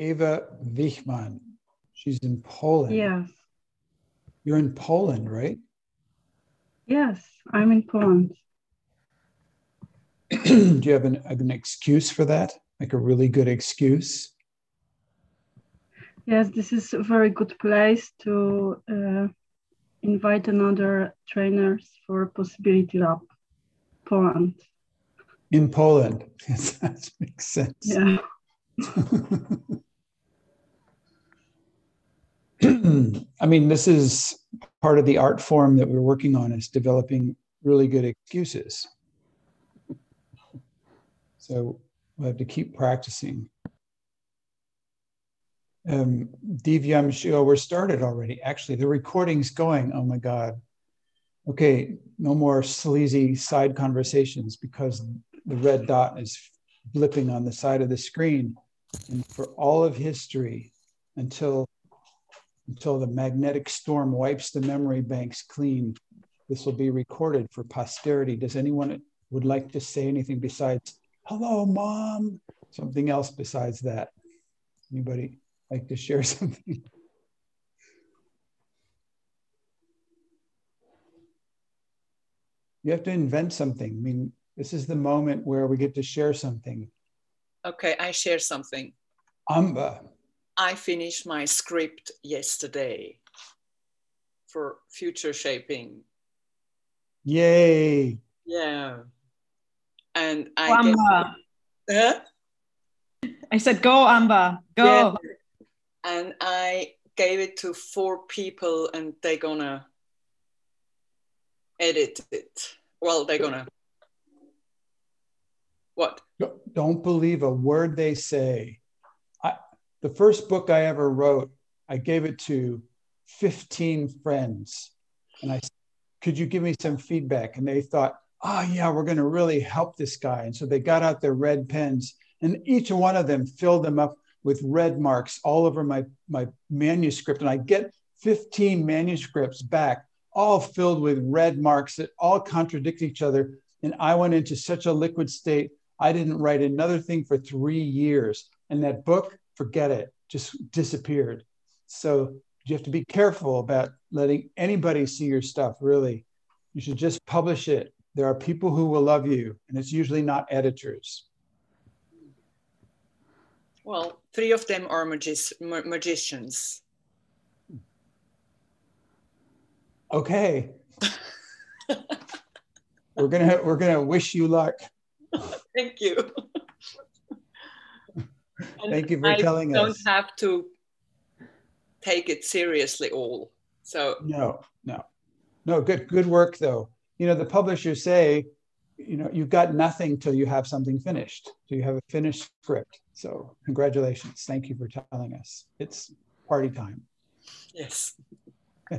Eva Wichmann. She's in Poland. Yes. You're in Poland, right? Yes, I'm in Poland. Do you have an, an excuse for that? Like a really good excuse? Yes, this is a very good place to uh, invite another trainers for Possibility Lab, Poland. In Poland, yes, that makes sense. Yeah. I mean, this is part of the art form that we're working on is developing really good excuses. So we have to keep practicing. Um, Shio, we're started already. Actually, the recording's going. Oh my God. Okay, no more sleazy side conversations because the red dot is blipping on the side of the screen. And for all of history, until until the magnetic storm wipes the memory banks clean, this will be recorded for posterity. Does anyone would like to say anything besides hello, mom? Something else besides that? Anybody like to share something? You have to invent something. I mean, this is the moment where we get to share something. Okay, I share something. Amba. I finished my script yesterday for future shaping. Yay. Yeah. And I Go, gave, Huh? I said, go, Amber, go. Yeah. and I gave it to four people and they're gonna edit it. Well, they're gonna what? Don't believe a word they say. The first book I ever wrote, I gave it to 15 friends. And I said, could you give me some feedback? And they thought, oh, yeah, we're going to really help this guy. And so they got out their red pens, and each one of them filled them up with red marks all over my, my manuscript. And I get 15 manuscripts back, all filled with red marks that all contradict each other. And I went into such a liquid state I didn't write another thing for three years. And that book, forget it, just disappeared. So you have to be careful about letting anybody see your stuff, really. You should just publish it. There are people who will love you, and it's usually not editors. Well, three of them are magis- ma- magicians. Okay. we're gonna we're gonna wish you luck. Thank you. Thank you for telling us. I telling don't us. have to take it seriously all. So No, no, no. Good, good work though. You know, the publishers say, you know, you've got nothing till you have something finished. So you have a finished script. So congratulations. Thank you for telling us. It's party time. yes.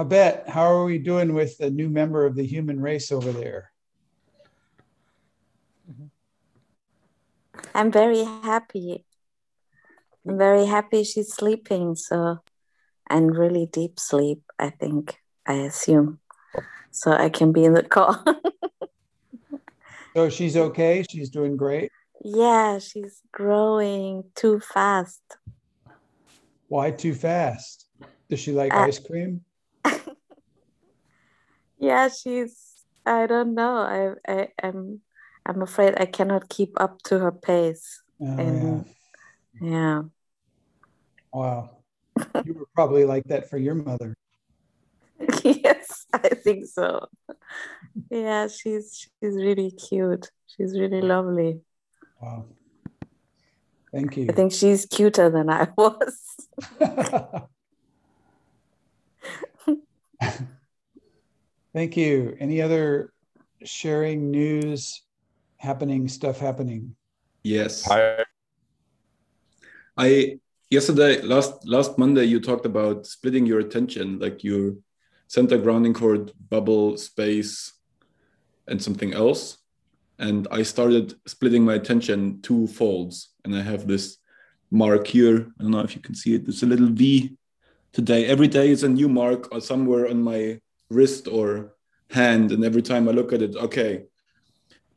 I bet. How are we doing with the new member of the human race over there? I'm very happy. I'm very happy she's sleeping. So, and really deep sleep, I think, I assume. So I can be in the call. So she's okay. She's doing great. yeah, she's growing too fast. Why too fast? Does she like Uh, ice cream? Yeah, she's, I don't know. I, I, I'm, I'm afraid I cannot keep up to her pace. Oh, yeah. Yeah. Wow. You were probably like that for your mother. yes, I think so. Yeah, she's she's really cute. She's really lovely. Wow. Thank you. I think she's cuter than I was. Thank you. Any other sharing news, happening stuff happening? Yes. Hi. I yesterday last last Monday you talked about splitting your attention, like your center grounding cord, bubble, space, and something else. And I started splitting my attention two folds, and I have this mark here. I don't know if you can see it. it's a little V today. Every day is a new mark or somewhere on my wrist or hand, and every time I look at it, okay,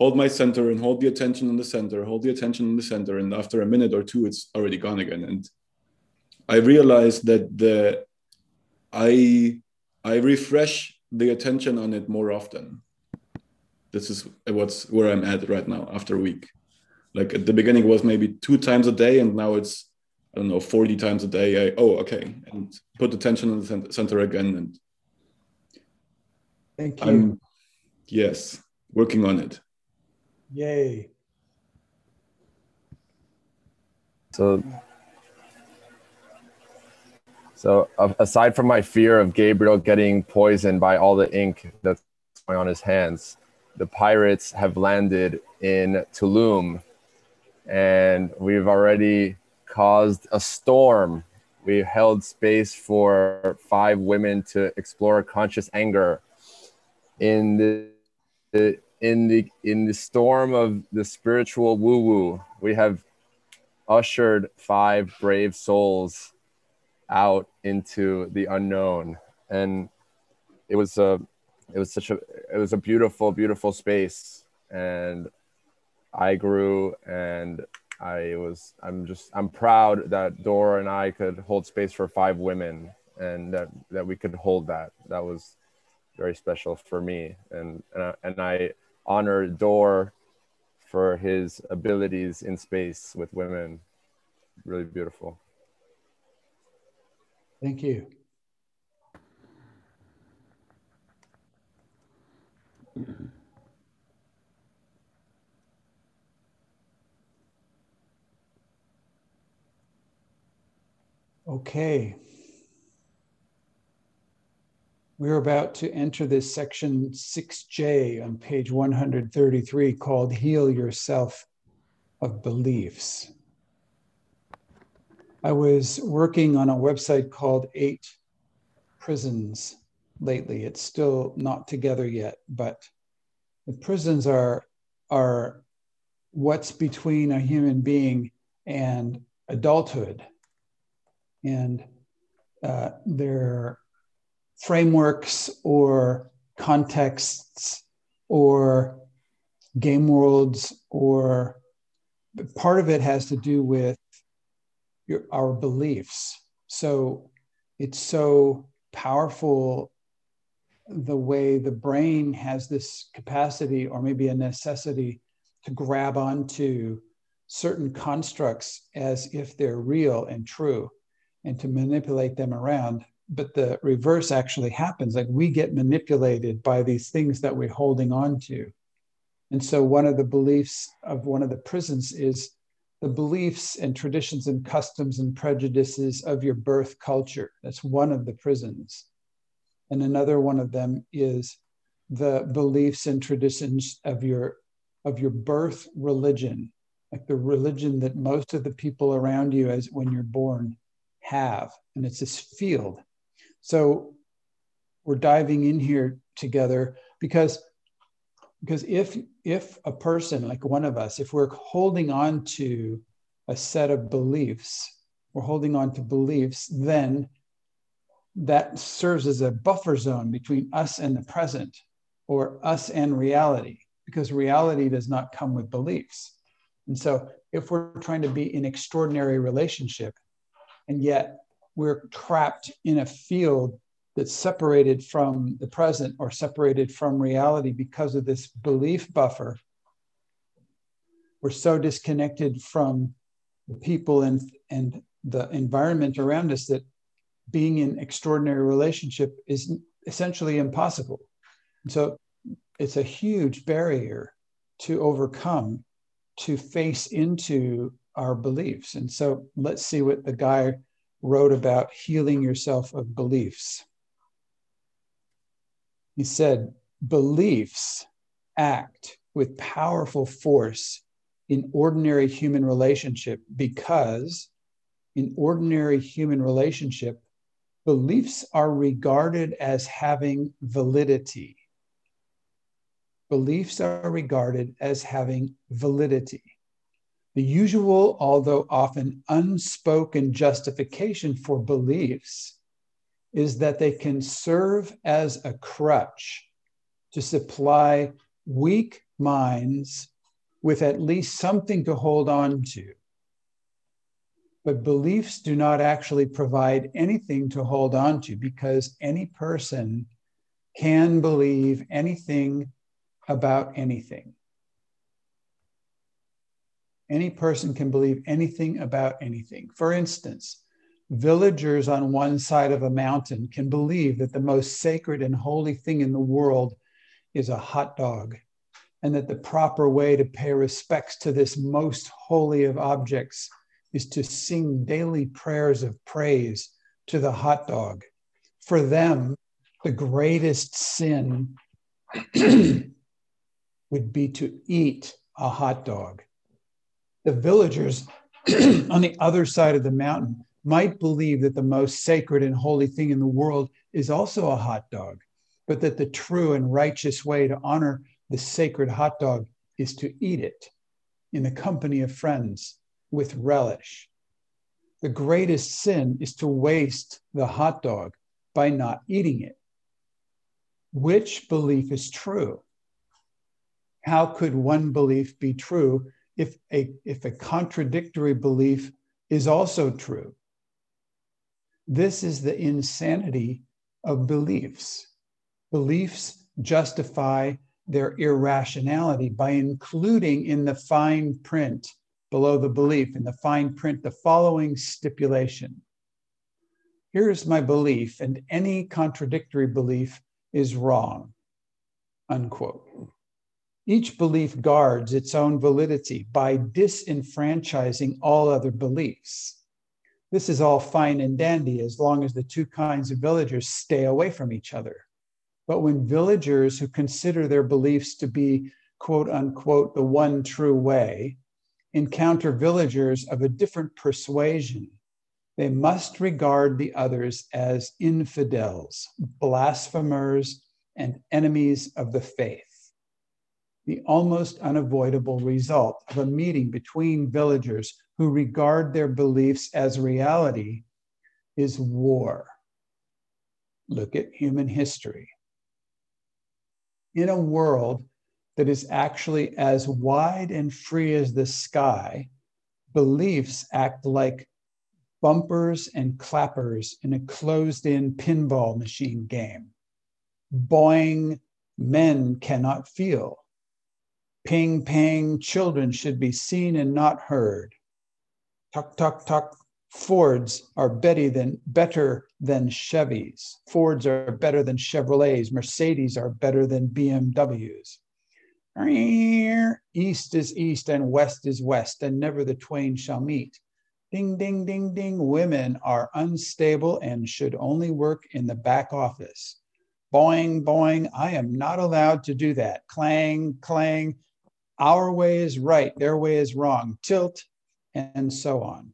hold my center and hold the attention in the center, hold the attention in the center. And after a minute or two, it's already gone again. And I realized that the I I refresh the attention on it more often. This is what's where I'm at right now after a week. Like at the beginning was maybe two times a day, and now it's I don't know 40 times a day. I oh okay, and put attention in the center again. And Thank you. I'm yes working on it. Yay. So, so uh, aside from my fear of Gabriel getting poisoned by all the ink that's going on his hands, the pirates have landed in Tulum, and we've already caused a storm. We held space for five women to explore conscious anger. In the, the in the in the storm of the spiritual woo woo, we have ushered five brave souls out into the unknown. And it was a it was such a it was a beautiful beautiful space. And i grew and i was i'm just i'm proud that dora and i could hold space for five women and that that we could hold that. That was very special for me. And and I, and I honor Dor for his abilities in space with women. Really beautiful. Thank you. Okay. We're about to enter this section 6J on page 133 called Heal Yourself of Beliefs. I was working on a website called Eight Prisons lately. It's still not together yet, but the prisons are, are what's between a human being and adulthood. And uh, they're frameworks or contexts or game worlds or part of it has to do with your, our beliefs. So it's so powerful the way the brain has this capacity or maybe a necessity to grab onto certain constructs as if they're real and true and to manipulate them around but the reverse actually happens. Like we get manipulated by these things that we're holding on to. And so one of the beliefs of one of the prisons is the beliefs and traditions and customs and prejudices of your birth culture. That's one of the prisons. And another one of them is the beliefs and traditions of your of your birth religion like the religion that most of the people around you as when you're born have. And it's this field so we're diving in here together because because if if a person like one of us if we're holding on to a set of beliefs we're holding on to beliefs then that serves as a buffer zone between us and the present or us and reality because reality does not come with beliefs. And so if we're trying to be in extraordinary relationship and yet we're trapped in a field that's separated from the present or separated from reality because of this belief buffer. We're so disconnected from the people and, and the environment around us that being in extraordinary relationship is essentially impossible. And so it's a huge barrier to overcome to face into our beliefs. And so let's see what the guy wrote about healing yourself of beliefs. He said, beliefs act with powerful force in ordinary human relationship because in ordinary human relationship, beliefs are regarded as having validity. Beliefs are regarded as having validity. The usual, although often unspoken justification for beliefs is that they can serve as a crutch to supply weak minds with at least something to hold on to. But beliefs do not actually provide anything to hold on to because any person can believe anything about anything. Any person can believe anything about anything. For instance, villagers on one side of a mountain can believe that the most sacred and holy thing in the world is a hot dog, and that the proper way to pay respects to this most holy of objects is to sing daily prayers of praise to the hot dog. For them, the greatest sin would be to eat a hot dog. The villagers on the other side of the mountain might believe that the most sacred and holy thing in the world is also a hot dog, but that the true and righteous way to honor the sacred hot dog is to eat it in the company of friends with relish. The greatest sin is to waste the hot dog by not eating it. Which belief is true? How could one belief be true if a, if a contradictory belief is also true? This is the insanity of beliefs. Beliefs justify their irrationality by including in the fine print below the belief, in the fine print, the following stipulation. Here's my belief, and any contradictory belief is wrong. Unquote. Each belief guards its own validity by disenfranchising all other beliefs. This is all fine and dandy as long as the two kinds of villagers stay away from each other. But when villagers who consider their beliefs to be, quote unquote, the one true way, encounter villagers of a different persuasion, they must regard the others as infidels, blasphemers, and enemies of the faith. The almost unavoidable result of a meeting between villagers who regard their beliefs as reality is war. Look at human history. In a world that is actually as wide and free as the sky, beliefs act like bumpers and clappers in a closed in pinball machine game. Boing, men cannot feel. Ping, pang, children should be seen and not heard. Tuck, tuck, tuck. Fords are better than better than Chevys. Fords are better than Chevrolets. Mercedes are better than BMWs. East is east and west is west, and never the twain shall meet. Ding, ding, ding, ding. Women are unstable and should only work in the back office. Boing, boing. I am not allowed to do that. Clang, clang. Our way is right, their way is wrong. Tilt, and so on.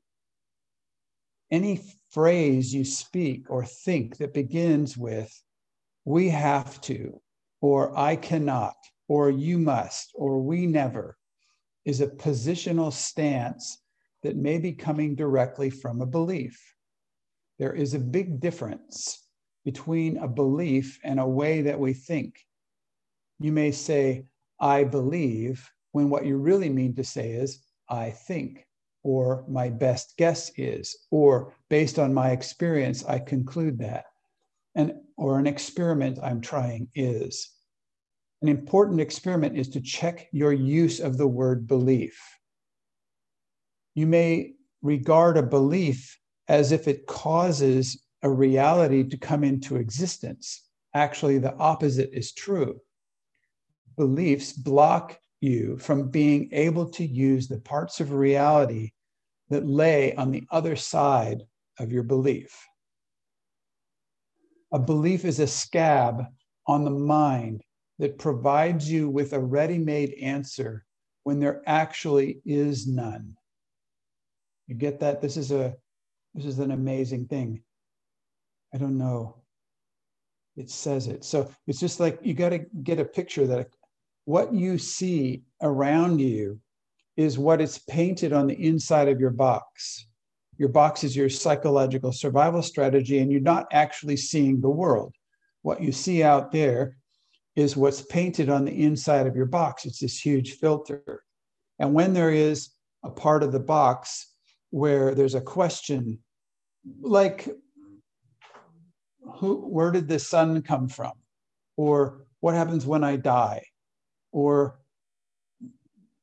Any phrase you speak or think that begins with, we have to, or I cannot, or you must, or we never, is a positional stance that may be coming directly from a belief. There is a big difference between a belief and a way that we think. You may say, I believe, when what you really mean to say is, I think or my best guess is, or based on my experience, I conclude that, and or an experiment I'm trying is. An important experiment is to check your use of the word belief. You may regard a belief as if it causes a reality to come into existence. Actually, the opposite is true. Beliefs block you from being able to use the parts of reality that lay on the other side of your belief. A belief is a scab on the mind that provides you with a ready made answer when there actually is none. You get that? This is a this is an amazing thing. I don't know. It says it. So it's just like you got to get a picture that what you see around you is what is painted on the inside of your box. Your box is your psychological survival strategy, and you're not actually seeing the world. What you see out there is what's painted on the inside of your box. It's this huge filter. And when there is a part of the box where there's a question like who where did the sun come from or what happens when i die or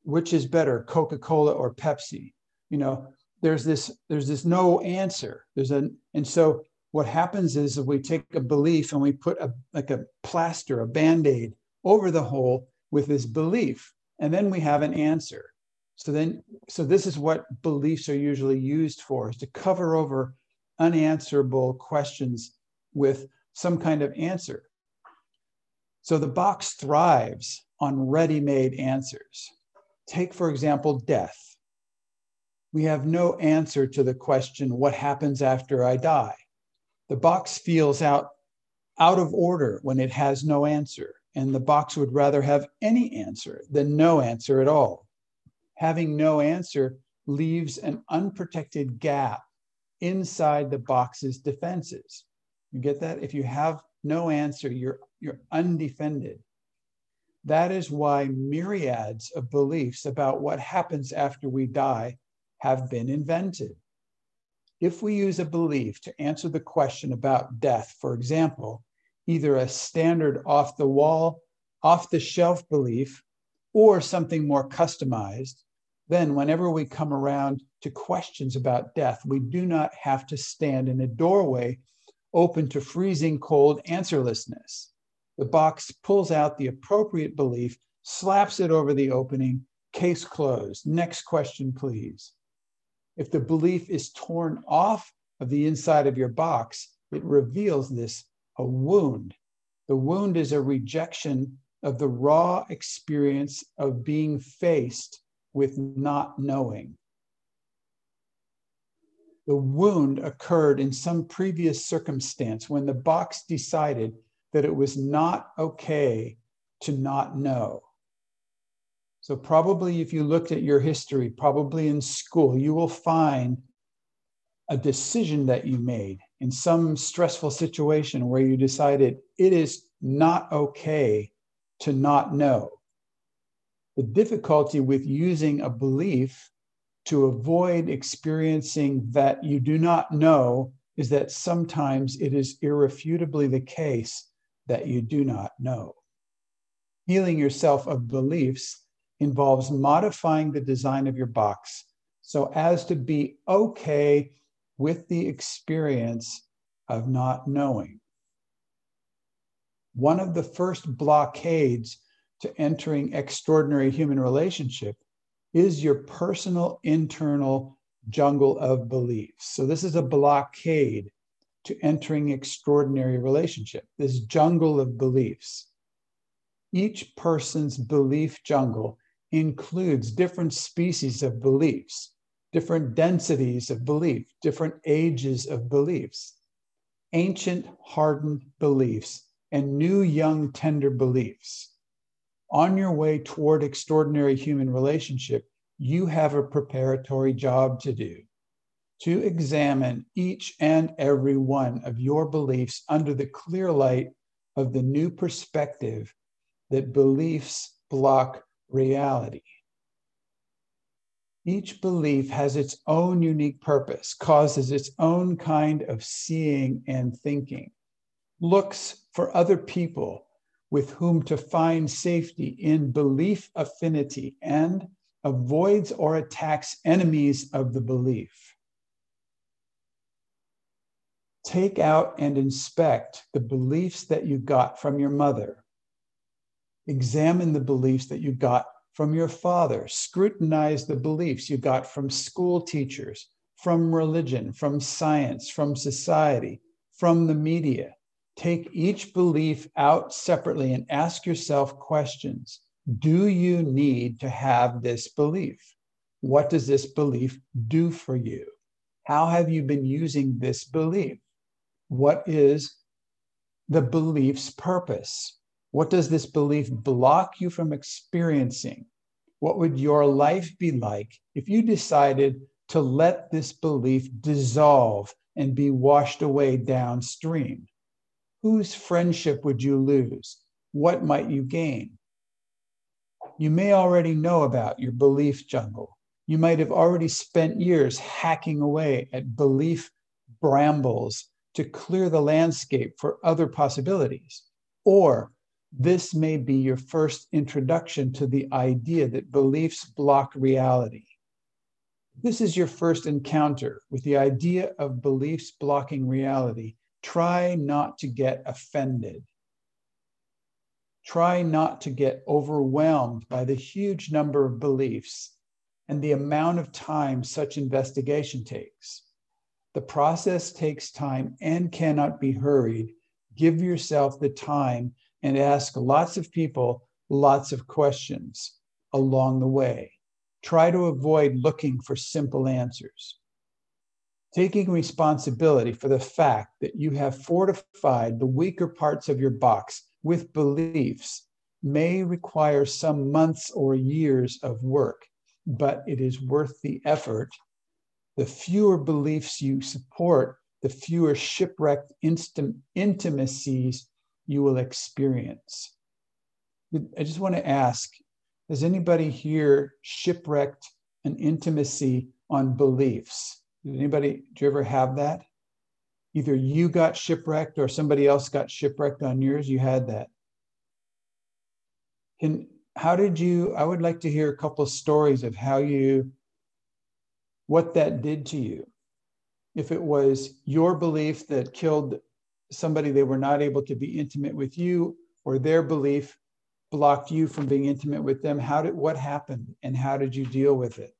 which is better coca-cola or pepsi? You know there's this there's this no answer. There's a and so what happens is if we take a belief and we put a like a plaster a band-aid over the hole with this belief and then we have an answer. So then so this is what beliefs are usually used for is to cover over unanswerable questions with some kind of answer. So the box thrives on ready-made answers. Take for example death. We have no answer to the question what happens after i die? The box feels out out of order when it has no answer and the box would rather have any answer than no answer at all. Having no answer leaves an unprotected gap inside the box's defenses. You get that? If you have no answer you're you're undefended that is why myriads of beliefs about what happens after we die have been invented if we use a belief to answer the question about death, for example, either a standard off the wall, off the shelf belief, or something more customized, then whenever we come around to questions about death, we do not have to stand in a doorway open to freezing cold answerlessness. The box pulls out the appropriate belief, slaps it over the opening, case closed. Next question, please. If the belief is torn off of the inside of your box, it reveals this a wound. The wound is a rejection of the raw experience of being faced with not knowing. The wound occurred in some previous circumstance when the box decided that it was not okay to not know. So, probably if you looked at your history, probably in school, you will find a decision that you made in some stressful situation where you decided it is not okay to not know. The difficulty with using a belief to avoid experiencing that you do not know is that sometimes it is irrefutably the case that you do not know. Healing yourself of beliefs involves modifying the design of your box so as to be okay with the experience of not knowing. One of the first blockades to entering extraordinary human relationship is your personal internal jungle of beliefs. So, this is a blockade to entering extraordinary relationship, this jungle of beliefs. Each person's belief jungle includes different species of beliefs, different densities of belief, different ages of beliefs, ancient hardened beliefs, and new young tender beliefs. On your way toward extraordinary human relationship, you have a preparatory job to do to examine each and every one of your beliefs under the clear light of the new perspective that beliefs block reality. Each belief has its own unique purpose, causes its own kind of seeing and thinking, looks for other people with whom to find safety in belief affinity, and avoids or attacks enemies of the belief. Take out and inspect the beliefs that you got from your mother Examine the beliefs that you got from your father. Scrutinize the beliefs you got from school teachers, from religion, from science, from society, from the media. Take each belief out separately and ask yourself questions. Do you need to have this belief? What does this belief do for you? How have you been using this belief? What is the belief's purpose? What does this belief block you from experiencing? What would your life be like if you decided to let this belief dissolve and be washed away downstream? Whose friendship would you lose? what might you gain? You may already know about your belief jungle. You might have already spent years hacking away at belief brambles to clear the landscape for other possibilities. Or this may be your first introduction to the idea that beliefs block reality. This is your first encounter with the idea of beliefs blocking reality. Try not to get offended. Try not to get overwhelmed by the huge number of beliefs and the amount of time such investigation takes. The process takes time and cannot be hurried. Give yourself the time and ask lots of people lots of questions along the way. Try to avoid looking for simple answers. Taking responsibility for the fact that you have fortified the weaker parts of your box with beliefs may require some months or years of work, but it is worth the effort. The fewer beliefs you support, the fewer shipwrecked intimacies you will experience. I just want to ask has anybody here shipwrecked an intimacy on beliefs? Did anybody, do you ever have that? Either you got shipwrecked or somebody else got shipwrecked on yours. You had that. And how did you? I would like to hear a couple of stories of how you, what that did to you. If it was your belief that killed somebody they were not able to be intimate with you or their belief blocked you from being intimate with them how did what happened and how did you deal with it?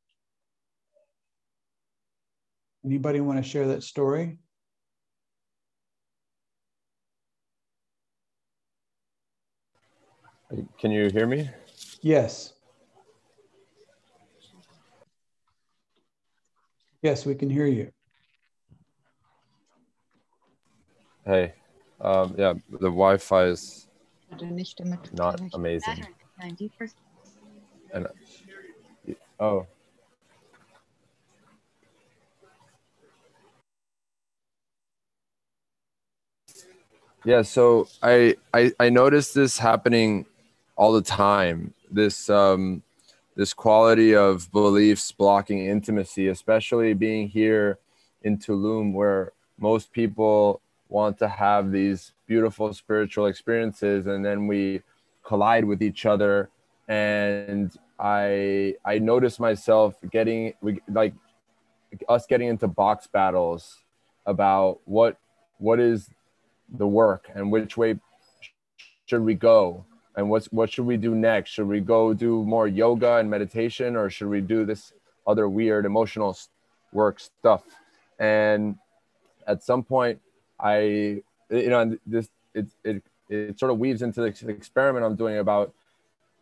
Anybody want to share that story? Can you hear me? Yes yes we can hear you Hey, um, yeah, the Wi-Fi is not amazing. And oh, yeah. So I I I noticed this happening all the time. This um this quality of beliefs blocking intimacy, especially being here in Tulum, where most people want to have these beautiful spiritual experiences and then we collide with each other. And i i notice myself getting like us getting into box battles about what what is the work and which way should we go and what's what should we do next? Should we go do more yoga and meditation or should we do this other weird emotional work stuff? And at some point I, you know, this it it it sort of weaves into the experiment I'm doing about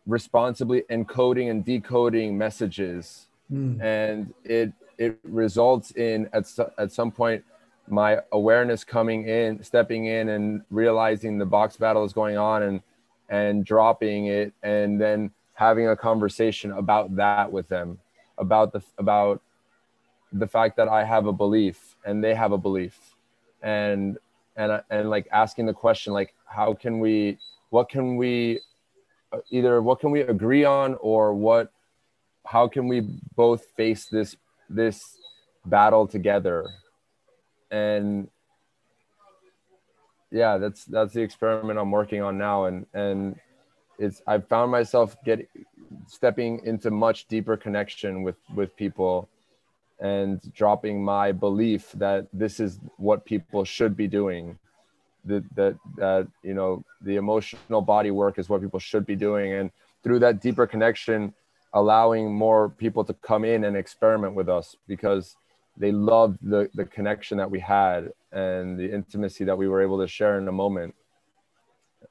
responsibly encoding and decoding messages, mm. and it it results in at at some point my awareness coming in, stepping in, and realizing the box battle is going on, and and dropping it, and then having a conversation about that with them, about the about the fact that I have a belief and they have a belief. And and and like asking the question like how can we what can we either what can we agree on or what how can we both face this this battle together? And yeah that's that's the experiment i'm working on now. And and it's i've found myself getting stepping into much deeper connection with with people and dropping my belief that this is what people should be doing. That that that you know the emotional body work is what people should be doing. And through that deeper connection allowing more people to come in and experiment with us because they loved the the connection that we had and the intimacy that we were able to share in a moment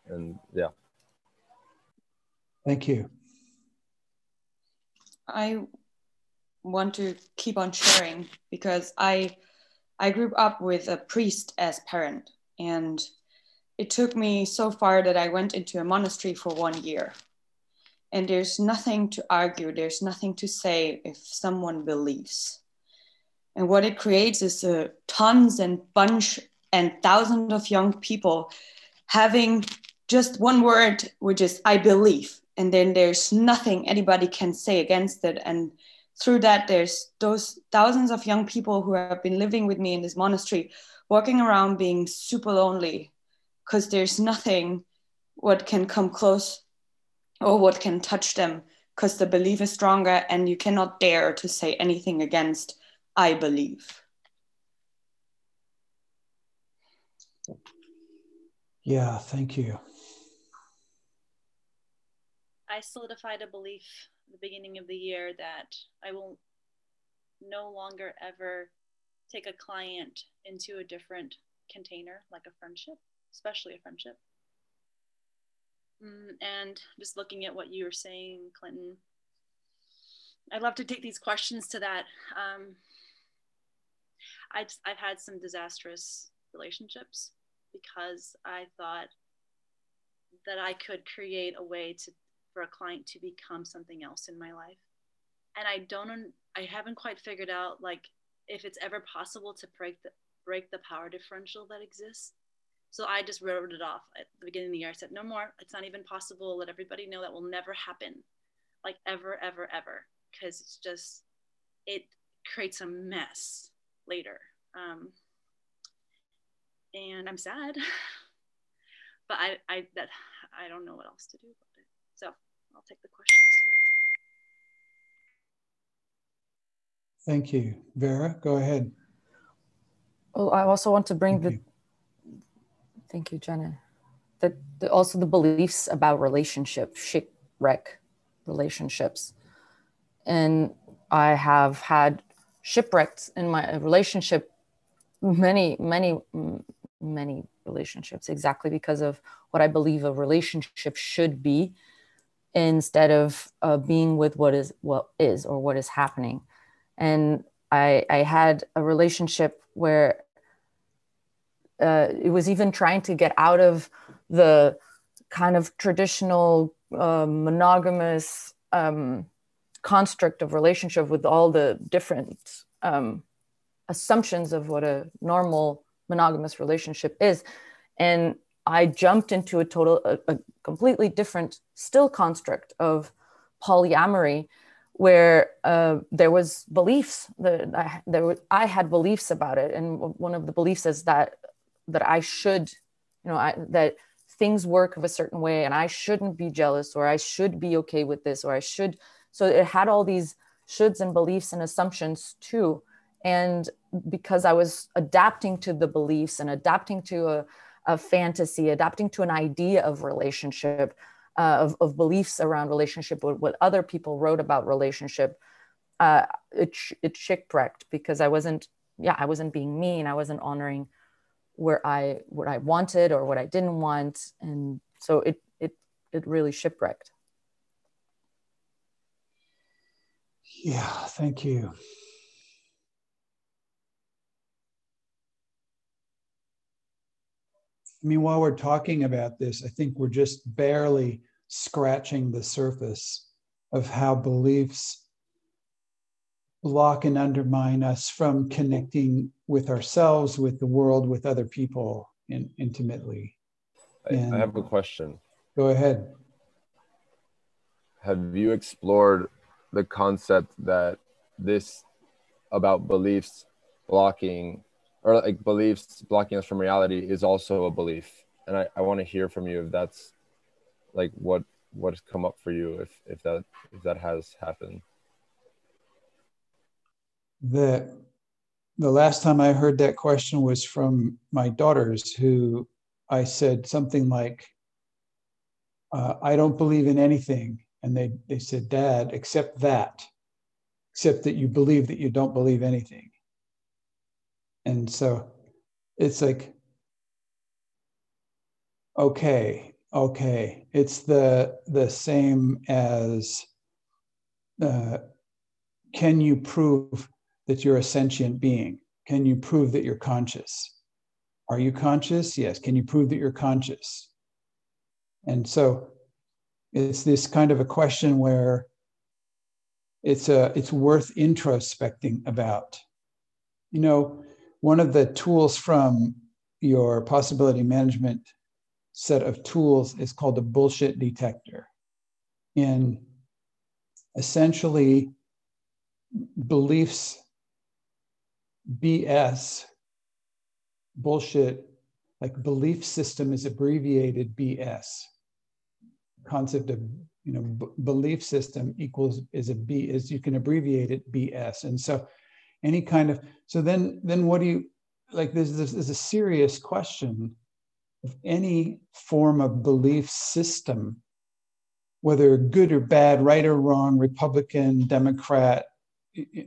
and yeah thank you i want to keep on sharing because I I grew up with a priest as parent and it took me so far that I went into a monastery for one year. And there's nothing to argue, there's nothing to say if someone believes. And what it creates is uh, tons and bunch and thousands of young people having just one word, which is I believe. And then there's nothing anybody can say against it. And through that, there's those thousands of young people who have been living with me in this monastery, walking around being super lonely because there's nothing what can come close or what can touch them because the belief is stronger and you cannot dare to say anything against I believe. Yeah, thank you. I solidified a belief at the beginning of the year that I will no longer ever take a client into a different container, like a friendship, especially a friendship. Mm, and just looking at what you were saying, Clinton, I'd love to take these questions to that. Um, I just, I've had some disastrous relationships because I thought that I could create a way to for a client to become something else in my life. And I don't I haven't quite figured out like if it's ever possible to break the break the power differential that exists. So I just wrote it off at the beginning of the year. I said, no more. It's not even possible. Let everybody know that will never happen. Like ever, ever, ever. Because it's just, it creates a mess later. Um, and I'm sad. but I, I that I don't know what else to do about it. So I'll take the questions to it. Thank you. Vera, go ahead. Well, I also want to bring Thank the you. Thank you, Jenna. That the, also the beliefs about relationship, shipwreck relationships. And I have had shipwrecks in my relationship, many, many, many relationships, exactly because of what I believe a relationship should be instead of uh, being with what is what is or what is happening. And I, I had a relationship where uh, it was even trying to get out of the kind of traditional uh, monogamous um, construct of relationship with all the different um, assumptions of what a normal monogamous relationship is and i jumped into a total a, a completely different still construct of polyamory where uh, there was beliefs that I, there were, I had beliefs about it and one of the beliefs is that that I should, you know, I, that things work of a certain way and I shouldn't be jealous or I should be okay with this or I should. So it had all these shoulds and beliefs and assumptions too. And because I was adapting to the beliefs and adapting to a, a fantasy, adapting to an idea of relationship, uh, of, of beliefs around relationship, what, what other people wrote about relationship, uh, it, it shipwrecked because I wasn't, yeah, I wasn't being mean. I wasn't honoring where I what I wanted or what I didn't want, and so it it it really shipwrecked. Yeah, thank you. I mean, while we're talking about this, I think we're just barely scratching the surface of how beliefs block and undermine us from connecting with ourselves, with the world, with other people in, intimately. I, I have a question. Go ahead. Have you explored the concept that this about beliefs blocking or like beliefs blocking us from reality is also a belief? And I, I want to hear from you if that's like what what has come up for you if if that if that has happened the the last time I heard that question was from my daughters, who I said something like, uh, "I don't believe in anything," and they they said, "Dad, accept that, except that you believe that you don't believe anything." And so, it's like, okay, okay, it's the the same as. Uh, can you prove that you're a sentient being? Can you prove that you're conscious? Are you conscious? Yes. Can you prove that you're conscious? And so it's this kind of a question where it's a it's worth introspecting about. You know, one of the tools from your possibility management set of tools is called a bullshit detector. And essentially, beliefs, BS, bullshit, like belief system is abbreviated BS. Concept of you know b- belief system equals is a B is you can abbreviate it BS. And so any kind of so then then what do you like this this is a serious question of any form of belief system whether good or bad right or wrong republican democrat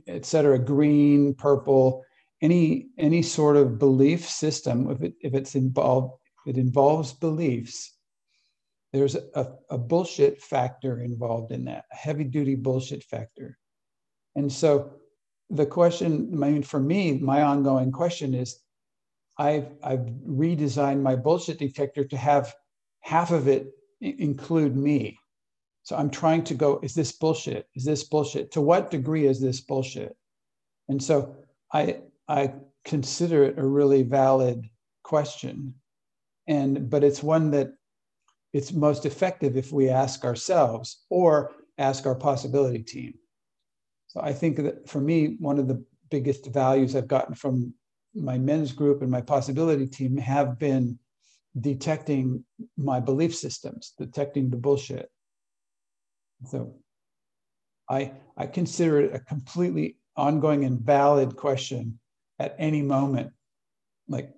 et cetera green purple any any sort of belief system if it if it's involved it involves beliefs there's a, a bullshit factor involved in that a heavy duty bullshit factor and so the question, I mean, for me, my ongoing question is I've, I've redesigned my bullshit detector to have half of it include me. So I'm trying to go, is this bullshit? Is this bullshit? To what degree is this bullshit? And so I, I consider it a really valid question. And, but it's one that it's most effective if we ask ourselves or ask our possibility team. So I think that for me, one of the biggest values I've gotten from my men's group and my possibility team have been detecting my belief systems, detecting the bullshit. So I, I consider it a completely ongoing and valid question at any moment. Like,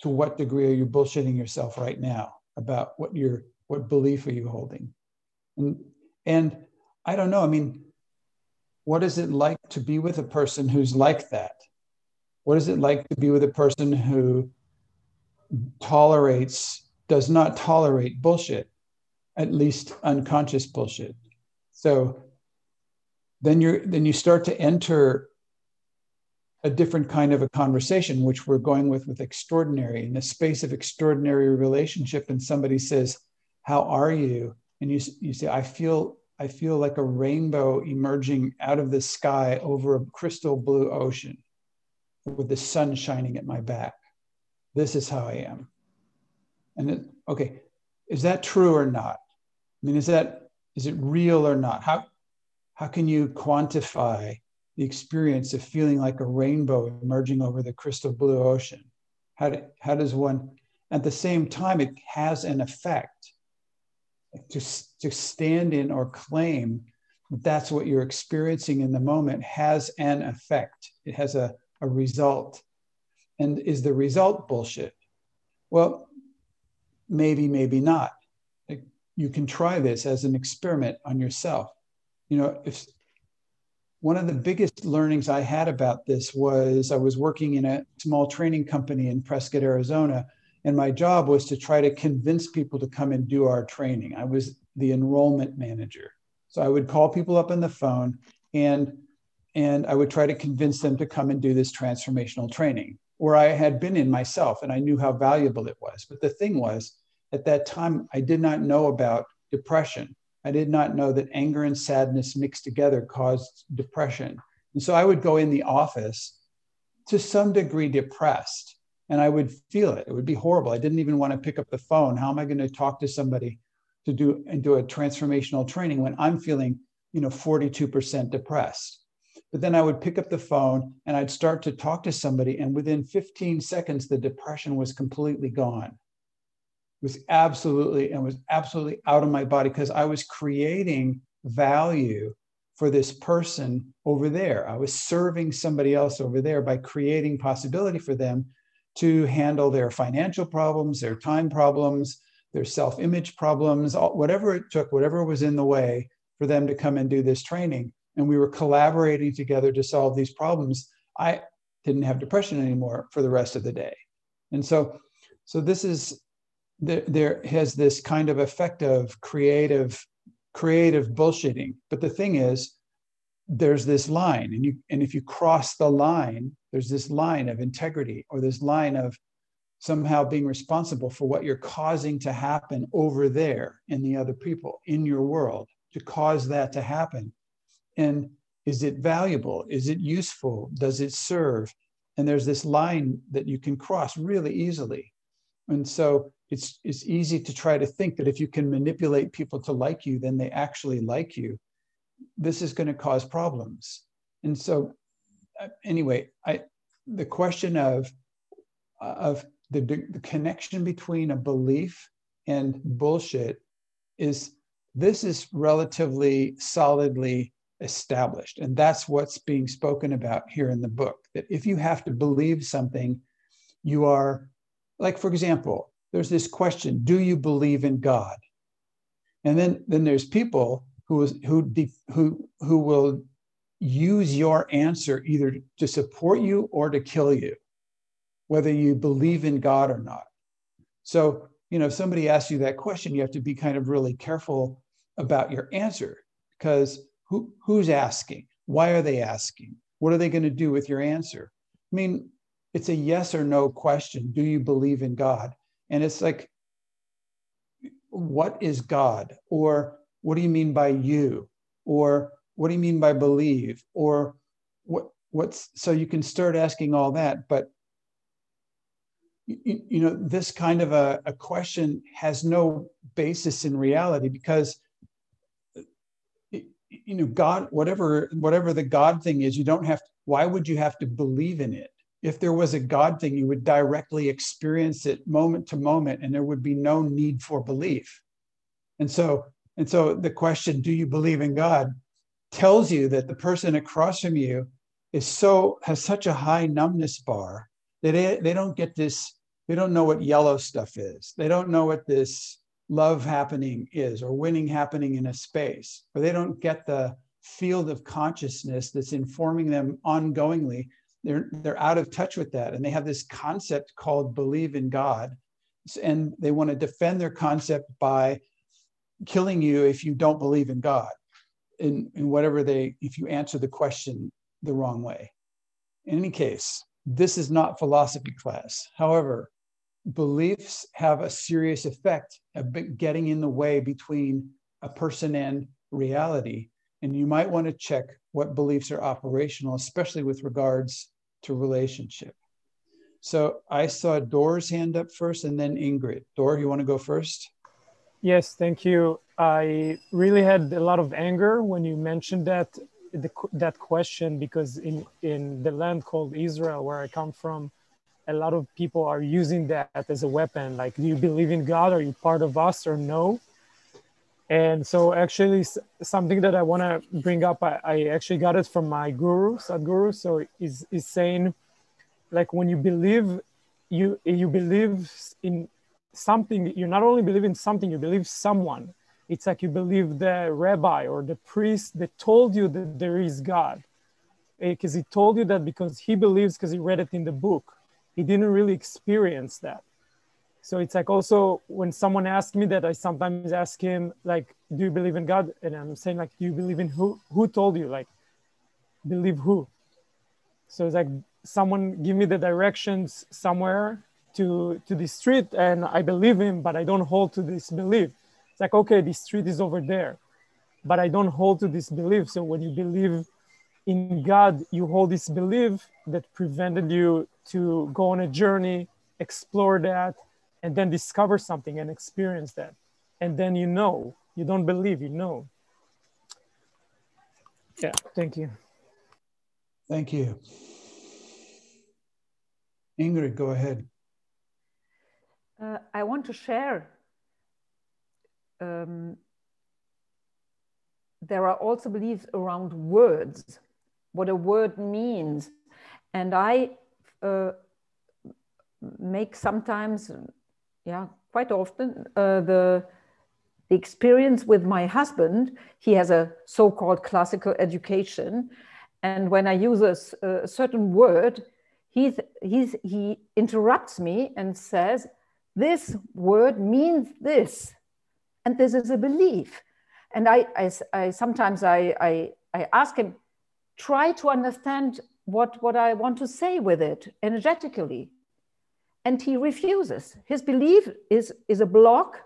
to what degree are you bullshitting yourself right now about what your what belief are you holding? And and I don't know. I mean, what is it like to be with a person who's like that? What is it like to be with a person who tolerates, does not tolerate bullshit, at least unconscious bullshit? So then you're then you start to enter a different kind of a conversation, which we're going with with extraordinary in the space of extraordinary relationship. And somebody says, "How are you?" And you you say, "I feel I feel like a rainbow emerging out of the sky over a crystal blue ocean with the sun shining at my back. This is how I am. And okay, is that true or not? I mean, is that is it real or not? How how can you quantify the experience of feeling like a rainbow emerging over the crystal blue ocean? How, do, how does one, at the same time, it has an effect to, to stand in or claim that that's what you're experiencing in the moment has an effect. It has a, a result. And is the result bullshit? Well, maybe, maybe not. You can try this as an experiment on yourself. You know, if one of the biggest learnings I had about this was I was working in a small training company in Prescott, Arizona, and my job was to try to convince people to come and do our training. I was the enrollment manager. So I would call people up on the phone and and I would try to convince them to come and do this transformational training where I had been in myself and I knew how valuable it was. But the thing was, at that time, I did not know about depression. I did not know that anger and sadness mixed together caused depression. And so I would go in the office to some degree depressed and I would feel it. It would be horrible. I didn't even want to pick up the phone. How am I going to talk to somebody to do and do a transformational training when I'm feeling, you know, 42% depressed? But then I would pick up the phone and I'd start to talk to somebody, and within 15 seconds, the depression was completely gone. Was absolutely and was absolutely out of my body because I was creating value for this person over there. I was serving somebody else over there by creating possibility for them to handle their financial problems, their time problems, their self image problems, whatever it took, whatever was in the way for them to come and do this training. And we were collaborating together to solve these problems. I didn't have depression anymore for the rest of the day. And so, so this is there, there has this kind of effect of creative, creative bullshitting. But the thing is, there's this line, and you and if you cross the line, there's this line of integrity or this line of somehow being responsible for what you're causing to happen over there in the other people in your world to cause that to happen. And is it valuable? Is it useful? Does it serve? And there's this line that you can cross really easily. And so it's it's easy to try to think that if you can manipulate people to like you, then they actually like you. This is going to cause problems. And so, uh, anyway, I the question of of the, the connection between a belief and bullshit is this is relatively solidly established and that's what's being spoken about here in the book that if you have to believe something you are like for example there's this question do you believe in god? And then then there's people who who who who will use your answer either to support you or to kill you whether you believe in god or not. So you know if somebody asks you that question you have to be kind of really careful about your answer because who, who's asking? Why are they asking? What are they going to do with your answer? I mean it's a yes or no question. Do you believe in god and it's like, what is God? Or what do you mean by you? Or what do you mean by believe? Or what what's so you can start asking all that, but you, you know, this kind of a, a question has no basis in reality because you know god whatever whatever the god thing is you don't have to, why would you have to believe in it if there was a God thing, you would directly experience it moment to moment, and there would be no need for belief. And so, and so the question, do you believe in God, tells you that the person across from you is so has such a high numbness bar that they, they don't get this, they don't know what yellow stuff is. They don't know what this love happening is or winning happening in a space, or they don't get the field of consciousness that's informing them ongoingly they're they're out of touch with that. And they have this concept called believe in god. And they want to defend their concept by killing you if you don't believe in god. In, in whatever they if you answer the question the wrong way. In any case this is not philosophy class. However beliefs have a serious effect of getting in the way between a person and reality. And you might want to check what beliefs are operational especially with regards to relationship. So I saw Dor's hand up first and then Ingrid. Dor, you want to go first? Yes, thank you. I really had a lot of anger when you mentioned that the, that question because in, in the land called Israel, where I come from, a lot of people are using that as a weapon. Like, do you believe in God? Are you part of us or no? And so, actually, something that I want to bring up, I, I, actually got it from my guru, Sadhguru. So, is saying, like, when you believe, you you believe in something. You not only believe in something, you believe someone. It's like you believe the rabbi or the priest that told you that there is God, because eh, he told you that because he believes because he read it in the book. He didn't really experience that so it's like also when someone asks me that i sometimes ask him like do you believe in god? And i'm saying like do you believe in who who told you? Like believe who? So it's like someone give me the directions somewhere to to the street and i believe him but i don't hold to this belief. It's like okay the street is over there but i don't hold to this belief. So when you believe in god you hold this belief that prevented you to go on a journey explore that and then discover something and experience that. And then you know. You don't believe you know. Yeah thank you. Thank you. Ingrid go ahead. Uh, i want to share um, there are also beliefs around words what a word means. And i uh, make sometimes yeah, quite often uh, the the experience with my husband. He has a so-called classical education, and when I use a, a certain word, he's, he's, he interrupts me and says, "This word means this," and this is a belief. And I, I, I sometimes I, I, I ask him, try to understand what, what I want to say with it energetically and he refuses. His belief is, is a block.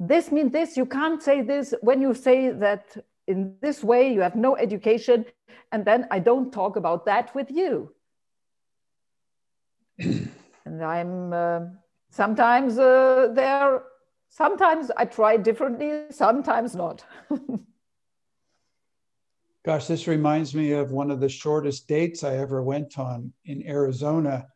This means this, you can't say this. When you say that in this way, you have no education, and then I don't talk about that with you. and I'm uh, sometimes uh, they're sometimes I try differently, sometimes not. Gosh, this reminds me of one of the shortest dates I ever went on in Arizona.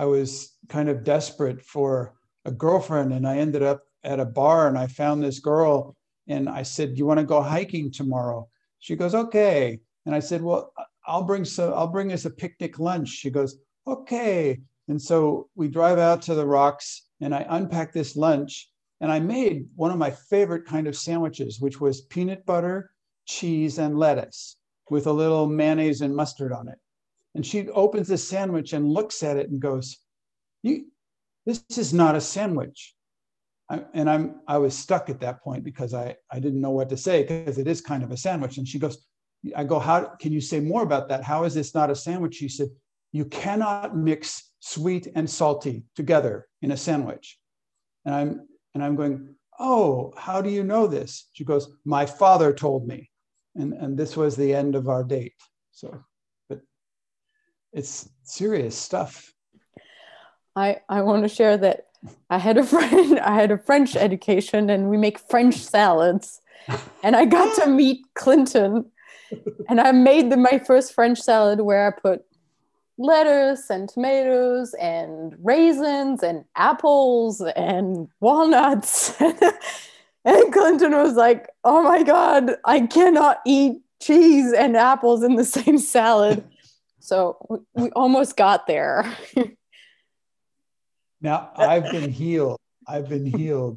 I was kind of desperate for a girlfriend, and I ended up at a bar and I found this girl. And I said, You want to go hiking tomorrow? She goes, Okay. And I said, Well, I'll bring so I'll bring us a picnic lunch. She goes, Okay. And so we drive out to the rocks and I unpack this lunch and I made one of my favorite kind of sandwiches, which was peanut butter, cheese, and lettuce with a little mayonnaise and mustard on it. And she opens the sandwich and looks at it and goes, you, this is not a sandwich. I, and I'm, I was stuck at that point because I, I didn't know what to say because it is kind of a sandwich. And she goes, I go, how can you say more about that? How is this not a sandwich? She said, you cannot mix sweet and salty together in a sandwich. And I'm and I'm going, "Oh, how do you know this?" She goes, "My father told me." And and this was the end of our date. So, it's serious stuff. I I want to share that I had a friend I had a French education and we make French salads. And I got to meet Clinton and I made the, my first French salad where I put lettuce and tomatoes and raisins and apples and walnuts. and Clinton was like, oh my God, I cannot eat cheese and apples in the same salad. So we, we almost got there. now I've been healed. I've been healed.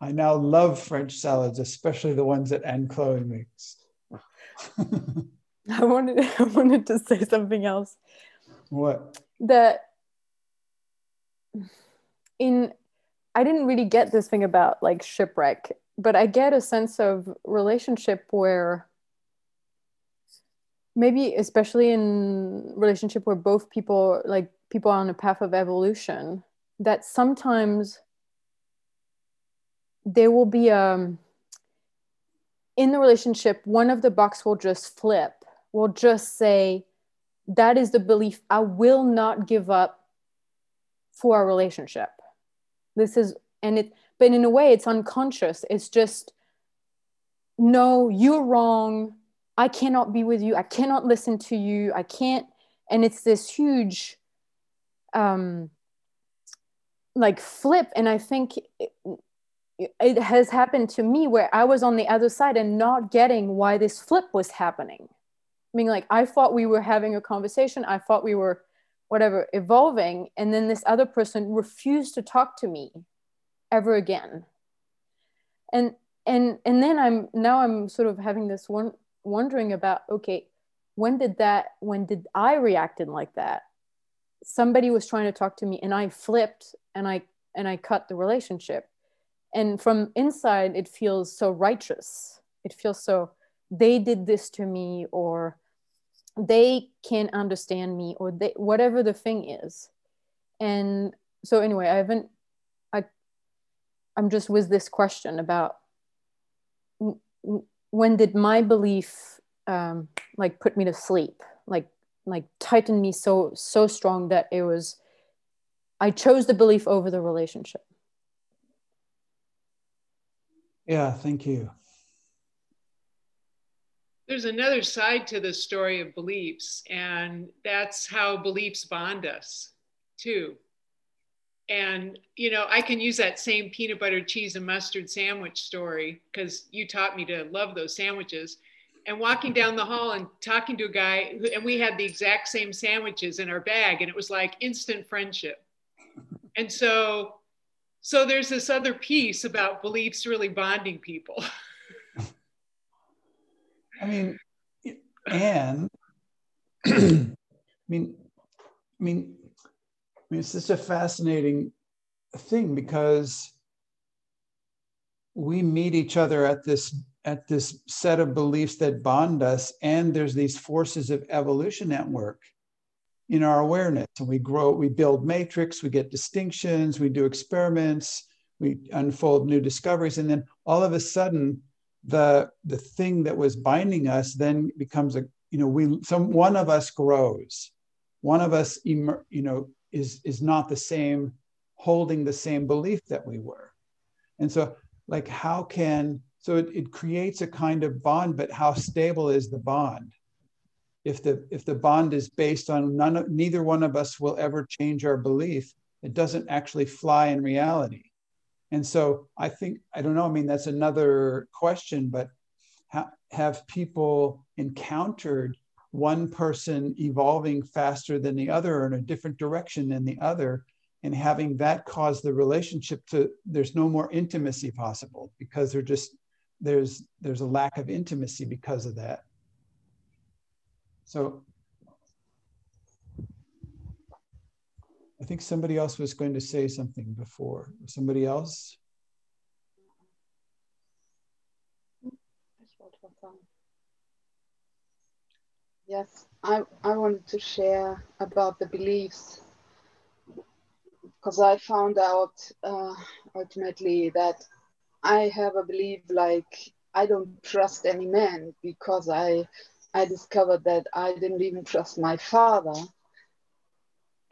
I now love French salads, especially the ones that Anne Chloe makes. I wanted I wanted to say something else. What? That in I didn't really get this thing about like shipwreck, but I get a sense of relationship where maybe especially in relationship where both people like people are on a path of evolution that sometimes there will be um in the relationship one of the box will just flip will just say that is the belief I will not give up for our relationship. This is, and it, but in a way, it's unconscious. It's just, no, you're wrong. I cannot be with you. I cannot listen to you. I can't. And it's this huge, um, like flip. And I think it, it has happened to me where I was on the other side and not getting why this flip was happening I mean like i thought we were having a conversation i thought we were whatever evolving and then this other person refused to talk to me ever again and and and then i'm now i'm sort of having this one wondering about okay when did that when did i reacted like that? Somebody was trying to talk to me and i flipped and i and i cut the relationship. And from inside it feels so righteous. It feels so they did this to me or they can't understand me or they whatever the thing is. And so anyway i haven't i i'm just with this question about when did my belief um, like put me to sleep? Like like tighten me so so strong that it was i chose the belief over the relationship. Yeah thank you. There's another side to the story of beliefs, and that's how beliefs bond us too. And, you know, I can use that same peanut butter, cheese, and mustard sandwich story because you taught me to love those sandwiches. And walking down the hall and talking to a guy, who, and we had the exact same sandwiches in our bag, and it was like instant friendship. And so, so there's this other piece about beliefs really bonding people. I mean, and I mean, I mean, mean, it's such a fascinating thing because we meet each other at this at this set of beliefs that bond us, and there's these forces of evolution at work in our awareness, and we grow, we build matrix, we get distinctions, we do experiments, we unfold new discoveries, and then all of a sudden the the thing that was binding us then becomes a you know we some one of us grows. One of us you know is is not the same holding the same belief that we were. And so, like, how can, so it, it creates a kind of bond, but how stable is the bond? If the if the bond is based on none of, neither one of us will ever change our belief, it doesn't actually fly in reality. And so I think I don't know. I mean, that's another question, but ha- have people encountered one person evolving faster than the other or in a different direction than the other and having that cause the relationship to there's no more intimacy possible because they're just there's there's a lack of intimacy because of that. So i think somebody else was going to say something before. Somebody else Yes, I, I wanted to share about the beliefs because I found out uh, ultimately that I have a belief like I don't trust any man because I I discovered that I didn't even trust my father.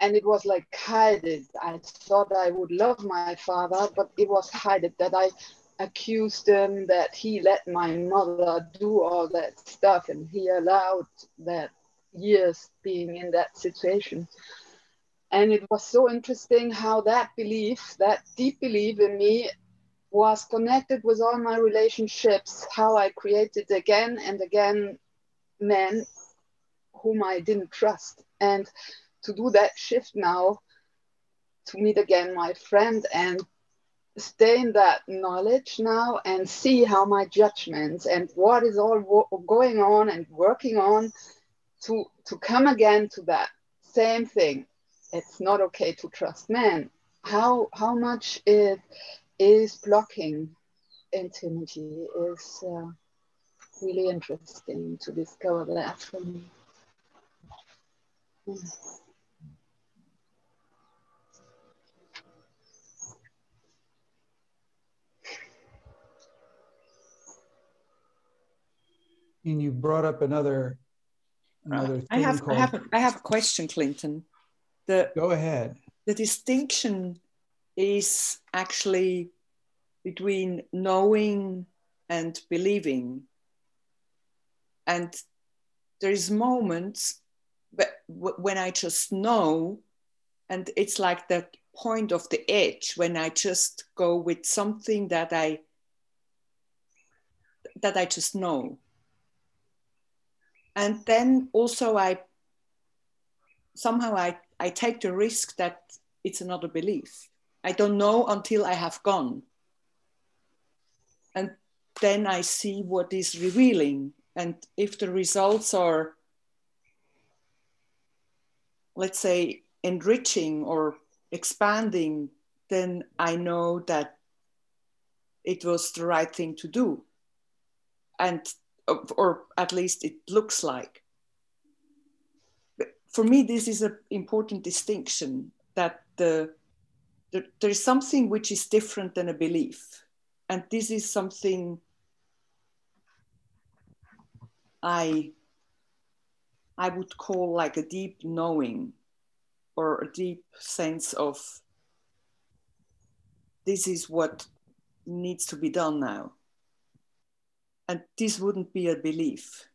And it was like hided. I thought I would love my father, but it was hided that I accused him that he let my mother do all that stuff and he allowed that years being in that situation. And it was so interesting how that belief, that deep belief in me, was connected with all my relationships, how I created again and again men whom I didn't trust. And to do that shift now, to meet again my friend and stay in that knowledge now and see how my judgments and what is all wo- going on and working on to to come again to that same thing. It's not okay to trust men how how much it is blocking intimacy is uh, really interesting to discover that for me. Mm. And you brought up another another I have called... I have a, I have a question, Clinton. The go ahead. The distinction is actually between knowing and believing, and there is moments when I just know, and it's like that point of the edge when I just go with something that I that I just know and then also I somehow I, I take the risk that it's another belief. I don't know until I have gone. And then I see what is revealing. And if the results are, let's say, enriching or expanding, then I know that it was the right thing to do. And or at least it looks like. For me, this is an important distinction that the, the, there is something which is different than a belief. And this is something I, I would call like a deep knowing or a deep sense of this is what needs to be done now and this wouldn't be a belief.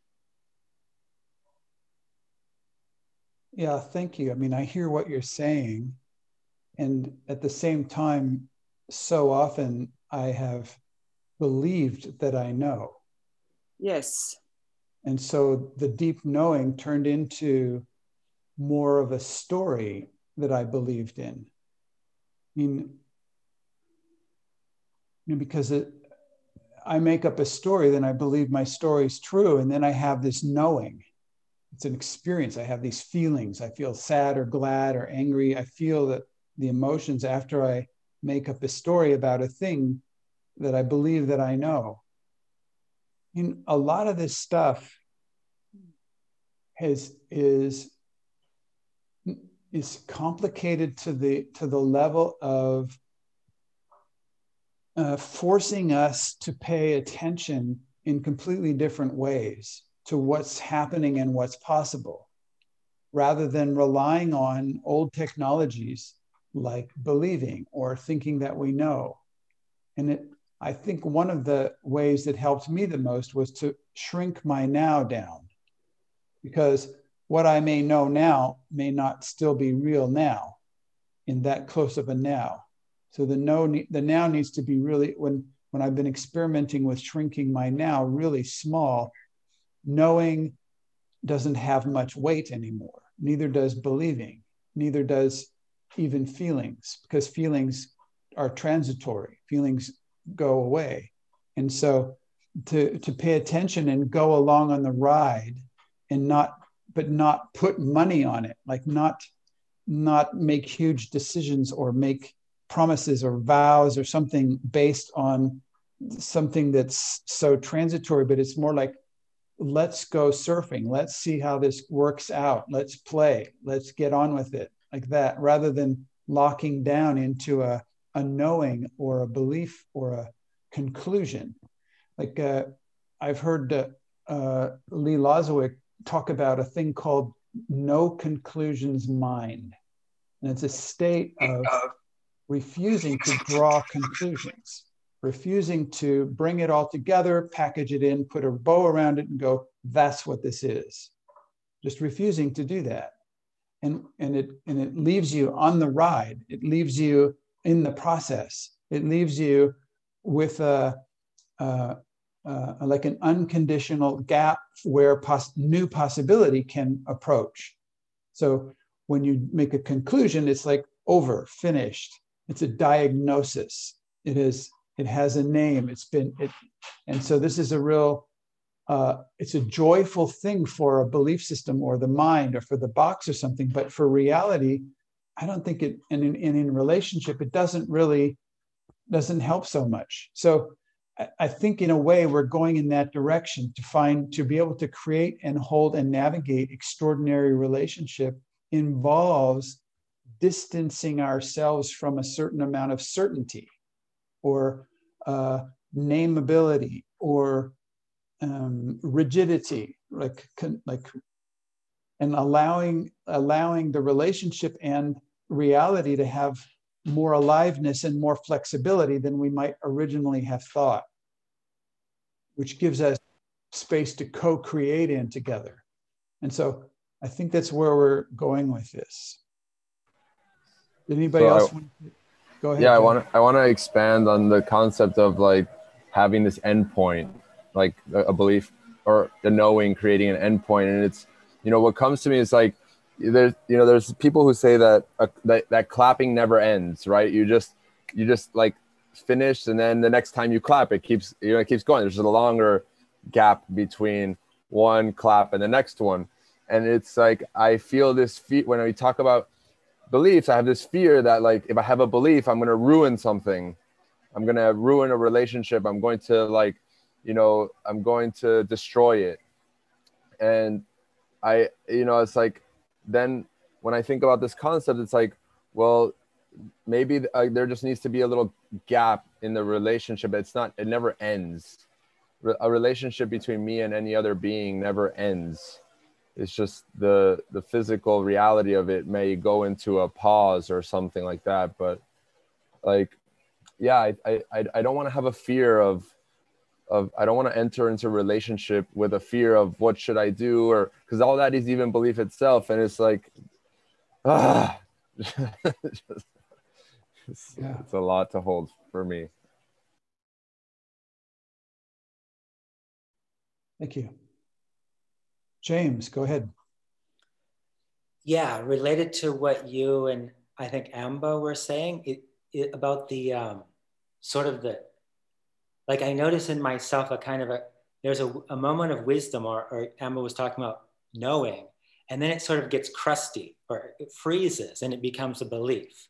Yeah, thank you. I mean, I hear what you're saying. And at the same time, so often I have believed that I know. Yes. And so the deep knowing turned into more of a story that I believed in. I mean, you know, because it, I make up a story, then I believe my story is true. And then I have this knowing. It's an experience. I have these feelings. I feel sad or glad or angry. I feel that the emotions after I make up a story about a thing that I believe that I know. In a lot of this stuff has is is complicated to the to the level of uh, forcing us to pay attention in completely different ways to what's happening and what's possible rather than relying on old technologies like believing or thinking that we know. And it, I think one of the ways that helped me the most was to shrink my now down because what I may know now may not still be real now in that close of a now. So the no the now needs to be really when when I've been experimenting with shrinking my now really small, knowing doesn't have much weight anymore. Neither does believing, neither does even feelings, because feelings are transitory. Feelings go away. And so to, to pay attention and go along on the ride and not but not put money on it like not not make huge decisions or make promises or vows or something based on something that's so transitory but it's more like let's go surfing. Let's see how this works out. Let's play. Let's get on with it like that rather than locking down into a, a knowing or a belief or a conclusion. Like uh, i've heard uh, uh, lee lozowick talk about a thing called no conclusions mind. And it's a state of refusing to draw conclusions, refusing to bring it all together, package it in, put a bow around it, and go, that's what this is. Just refusing to do that. And, and, it, and it leaves you on the ride, it leaves you in the process, it leaves you with a, a, uh, like an unconditional gap where pos- new possibility can approach. So when you make a conclusion, it's like over, finished. It's a diagnosis. It is. It has a name. It's been. It, and so this is a real. Uh, it's a joyful thing for a belief system or the mind or for the box or something. But for reality, I don't think it. And in, and in relationship, it doesn't really doesn't help so much. So I think in a way we're going in that direction to find to be able to create and hold and navigate extraordinary relationship involves distancing ourselves from a certain amount of certainty or uh, nameability or um, rigidity like like and allowing allowing the relationship and reality to have more aliveness and more flexibility than we might originally have thought, which gives us space to co create in together. And so I think that's where we're going with this. Did anybody so else I, want to go ahead? Yeah, I want to I want to expand on the concept of like having this endpoint, like a, a belief or the knowing creating an endpoint. And it's, you know, what comes to me is like there's you know there's people who say that uh, that that clapping never ends right you just you just like finish and then the next time you clap it keeps you know it keeps going there's a longer gap between one clap and the next one and it's like i feel this fear when we talk about beliefs i have this fear that like if i have a belief i'm going to ruin something i'm going to ruin a relationship i'm going to like you know i'm going to destroy it and i you know it's like then when I think about this concept, it's like, well, maybe uh, there just needs to be a little gap in the relationship. It's not, it never ends. a relationship between me and any other being never ends. It's just the the physical reality of it may go into a pause or something like that. But like, yeah, I I I don't want to have a fear of of I don't want to enter into a relationship with a fear of what should I do or because all that is even belief itself and it's like ah it's, yeah. it's a lot to hold for me. Thank you. James, go ahead. Yeah, related to what you and I think Amba were saying it, it about the um, sort of the like I notice in myself a kind of a there's a, a moment of wisdom, or, or Emma was talking about knowing, and then it sort of gets crusty or it freezes and it becomes a belief.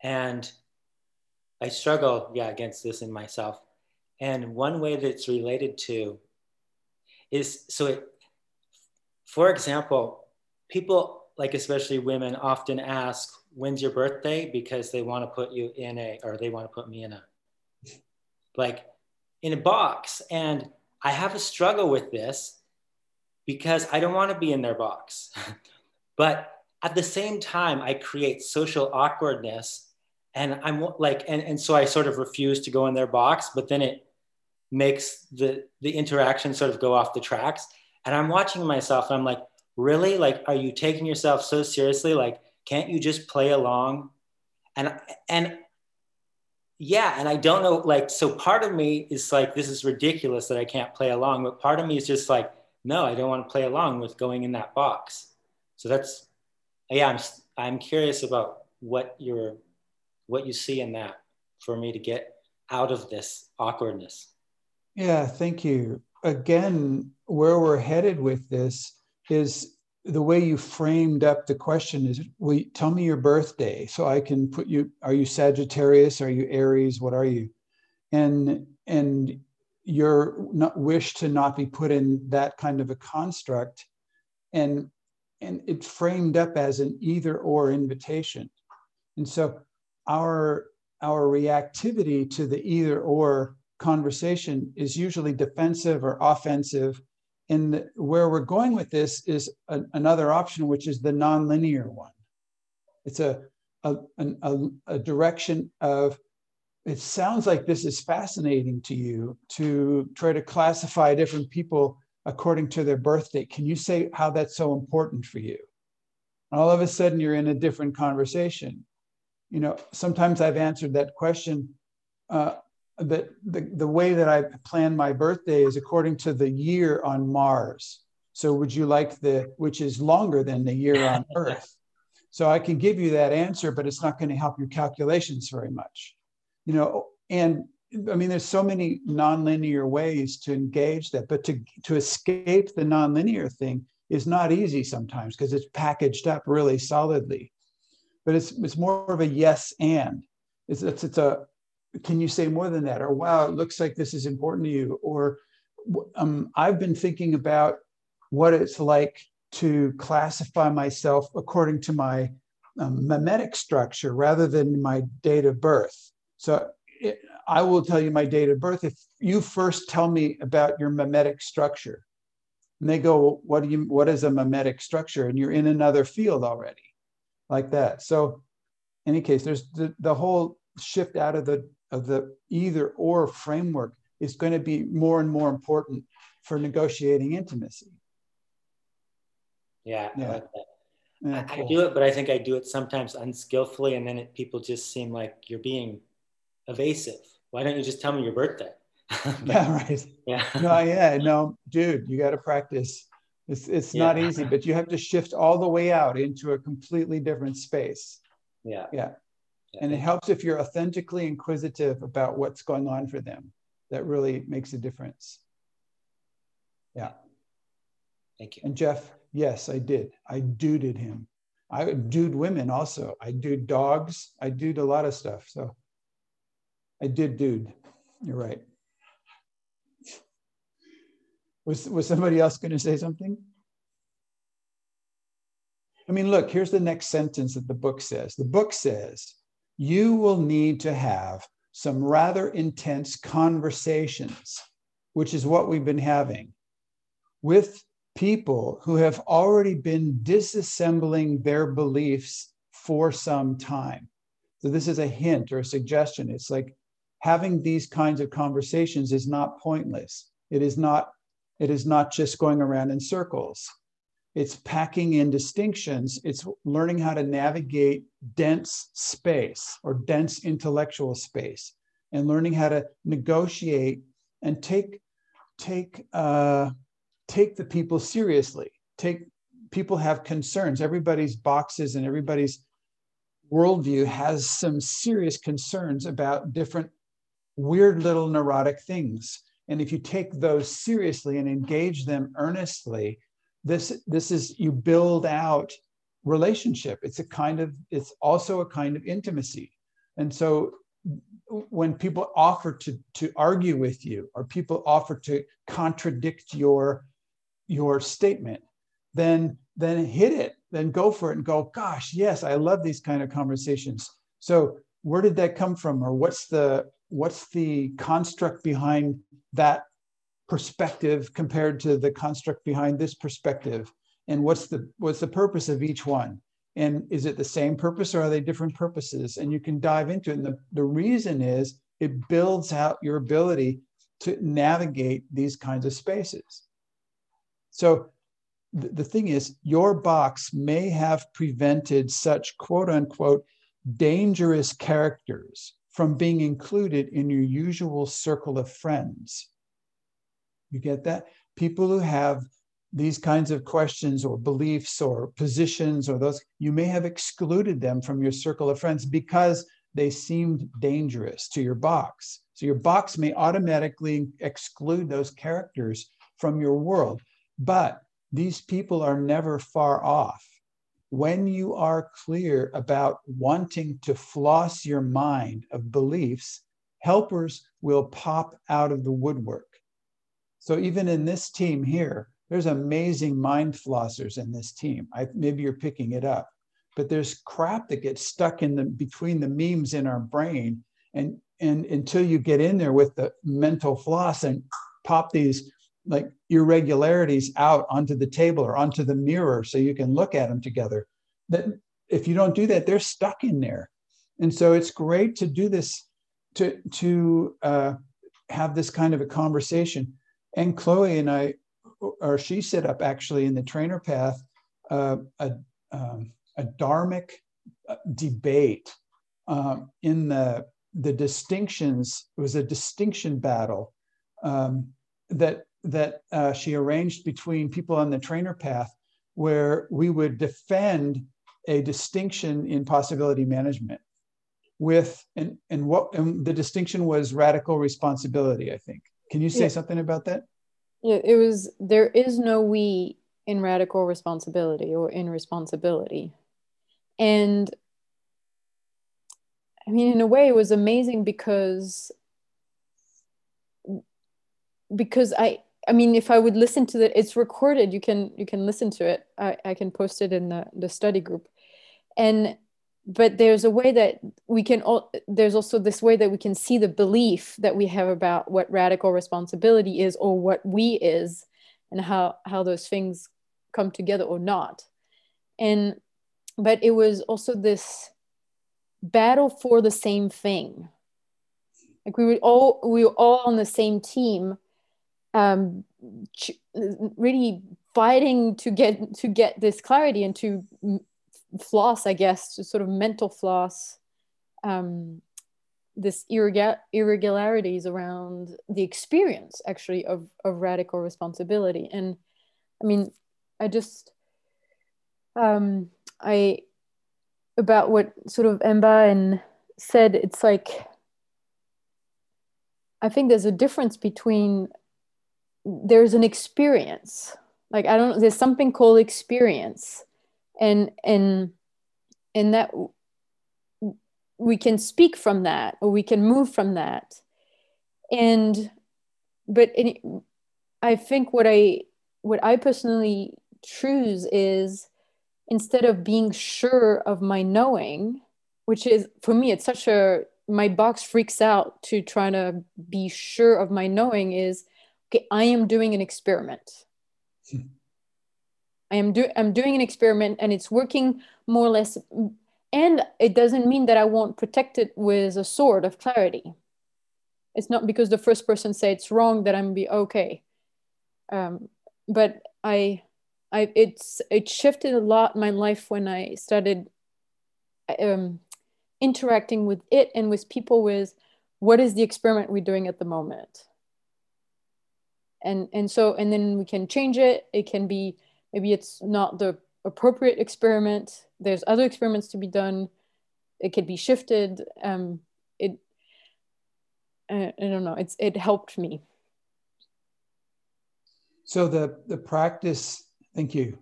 And I struggle, yeah, against this in myself. And one way that it's related to is so it, for example, people like especially women often ask, when's your birthday? Because they want to put you in a, or they want to put me in a like in a box. And I have a struggle with this because I don't want to be in their box. but at the same time, I create social awkwardness. And I'm like, and, and so I sort of refuse to go in their box, but then it makes the, the interaction sort of go off the tracks. And I'm watching myself and I'm like, really? Like, are you taking yourself so seriously? Like, can't you just play along? And, and yeah, and I don't know, like, so part of me is like, this is ridiculous that I can't play along, but part of me is just like, no, I don't want to play along with going in that box. So that's, yeah, I'm, I'm curious about what you're, what you see in that for me to get out of this awkwardness. Yeah, thank you. Again, where we're headed with this is the way you framed up the question is will you tell me your birthday so i can put you are you sagittarius? Are you aries? What are you? And and your not wish to not be put in that kind of a construct. And and it framed up as an either or invitation. And so our our reactivity to the either or conversation is usually defensive or offensive and where we're going with this is a, another option, which is the nonlinear one. It's a, a, a, a direction of, it sounds like this is fascinating to you to try to classify different people according to their birth date. Can you say how that's so important for you? All of a sudden, you're in a different conversation. You know, sometimes I've answered that question uh, that the, the way that I plan my birthday is according to the year on Mars. So would you like the, which is longer than the year on Earth? So I can give you that answer, but it's not going to help your calculations very much. You know, and I mean, there's so many nonlinear ways to engage that, but to, to escape the nonlinear thing is not easy sometimes because it's packaged up really solidly. But it's, it's more of a yes and. It's, it's, it's a can you say more than that? Or wow, it looks like this is important to you. Or um, I've been thinking about what it's like to classify myself according to my um, memetic structure rather than my date of birth. So it, I will tell you my date of birth if you first tell me about your memetic structure. And they go, what do you what is a memetic structure? And you're in another field already, like that. So in any case, there's the, the whole shift out of the of the either or framework is going to be more and more important for negotiating intimacy. Yeah, yeah. I like that. Yeah, I, cool. I, do it, but I think I do it sometimes unskillfully, and then it, people just seem like you're being evasive. Why don't you just tell me your birthday? but, yeah, right. Yeah. no, yeah, no, dude, you got to practice. It's it's yeah. not easy, but you have to shift all the way out into a completely different space. Yeah. Yeah and it helps if you're authentically inquisitive about what's going on for them. That really makes a difference. Yeah. Thank you. And jeff yes i did. I duded him. I dude women also. I dude dogs. I dude a lot of stuff so. I did dude. You're right. Was was somebody else going to say something? I mean, look, here's the next sentence that the book says. The book says, you will need to have some rather intense conversations, which is what we've been having with people who have already been disassembling their beliefs for some time. So, this is a hint or a suggestion. It's like having these kinds of conversations is not pointless. It is not, it is not just going around in circles it's packing in distinctions. It's learning how to navigate dense space or dense intellectual space and learning how to negotiate and take take uh, take the people seriously. Take people have concerns. Everybody's boxes and everybody's worldview has some serious concerns about different weird little neurotic things. And if you take those seriously and engage them earnestly this this is you build out relationship. It's a kind of it's also a kind of intimacy. And so when people offer to to argue with you or people offer to contradict your your statement then then hit it then go for it and go gosh yes i love these kind of conversations. So where did that come from or what's the what's the construct behind that perspective compared to the construct behind this perspective and what's the what's the purpose of each one And is it the same purpose or are they different purposes? And you can dive into it. And the, the reason is it builds out your ability to navigate these kinds of spaces. So the, the thing is, your box may have prevented such quote unquote dangerous characters from being included in your usual circle of friends. You get that? People who have these kinds of questions or beliefs or positions or those, you may have excluded them from your circle of friends because they seemed dangerous to your box. So your box may automatically exclude those characters from your world. But these people are never far off. When you are clear about wanting to floss your mind of beliefs, helpers will pop out of the woodwork. So even in this team here, there's amazing mind flossers in this team. I, maybe you're picking it up, but there's crap that gets stuck in the between the memes in our brain, and and until you get in there with the mental floss and pop these like irregularities out onto the table or onto the mirror so you can look at them together that if you don't do that they're stuck in there. And so it's great to do this to to uh, have this kind of a conversation and chloe and i or she set up actually in the trainer path uh, a, um, a dharmic uh, debate um, in the the distinctions it was a distinction battle um, that that uh, she arranged between people on the trainer path where we would defend a distinction in possibility management with and and what and the distinction was radical responsibility i think can you say yeah. something about that yeah, it was there is no we in radical responsibility or in responsibility. And I mean, in a way, it was amazing because because I I mean, if I would listen to it, it's recorded. You can you can listen to it. I, I can post it in the the study group, and but there's a way that we can all there's also this way that we can see the belief that we have about what radical responsibility is or what we is and how how those things come together or not. And but it was also this battle for the same thing. Like we were all we were all on the same team um really fighting to get to get this clarity and to floss, I guess, to sort of mental floss um, this irregularities around the experience actually of, of radical responsibility. And I mean, I just, um, I, about what sort of Emba and said, it's like, I think there's a difference between, there's an experience. Like, I don't, there's something called experience and and and that we can speak from that or we can move from that and but i think what i what i personally choose is instead of being sure of my knowing which is for me it's such a my box freaks out to try to be sure of my knowing is okay i am doing an experiment hmm. I am do I'm doing an experiment and it's working more or less and it doesn't mean that I won't protect it with a sword of clarity. It's not because the first person say it's wrong that I'm be okay. Um, but I I it's it shifted a lot my life when I started um, interacting with it and with people with what is the experiment we're doing at the moment and and so and then we can change it it can be maybe it's not the appropriate experiment. There's other experiments to be done. It could be shifted. Um, it I, I don't know. It's it helped me. So the the practice thank you.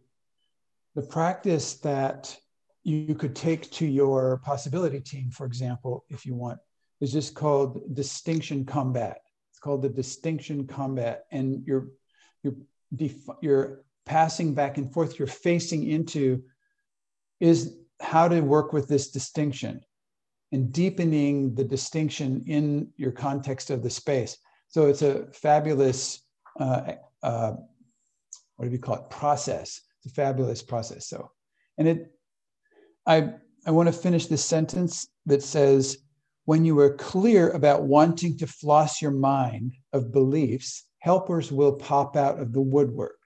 The practice that you could take to your possibility team for example if you want is just called distinction combat. It's called the distinction combat. And you're you're you're passing back and forth, you're facing into is how to work with this distinction and deepening the distinction in your context of the space. So it's a fabulous, uh, uh, what do we call it, process. It's a fabulous process. So, and it, I, I want to finish this sentence that says, when you are clear about wanting to floss your mind of beliefs, helpers will pop out of the woodwork.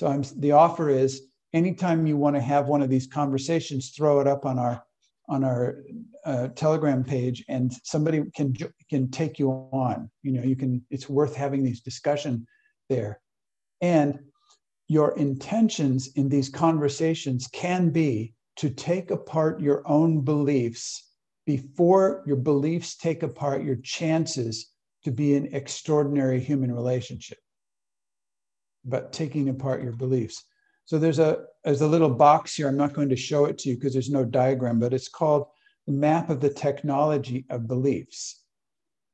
So I'm, the offer is anytime you want to have one of these conversations, throw it up on our on our uh, Telegram page, and somebody can can take you on. You know, you can. It's worth having these discussion there, and your intentions in these conversations can be to take apart your own beliefs before your beliefs take apart your chances to be an extraordinary human relationship. But taking apart your beliefs. So there's a there's a little box here. I'm not going to show it to you because there's no diagram, but it's called the map of the technology of beliefs.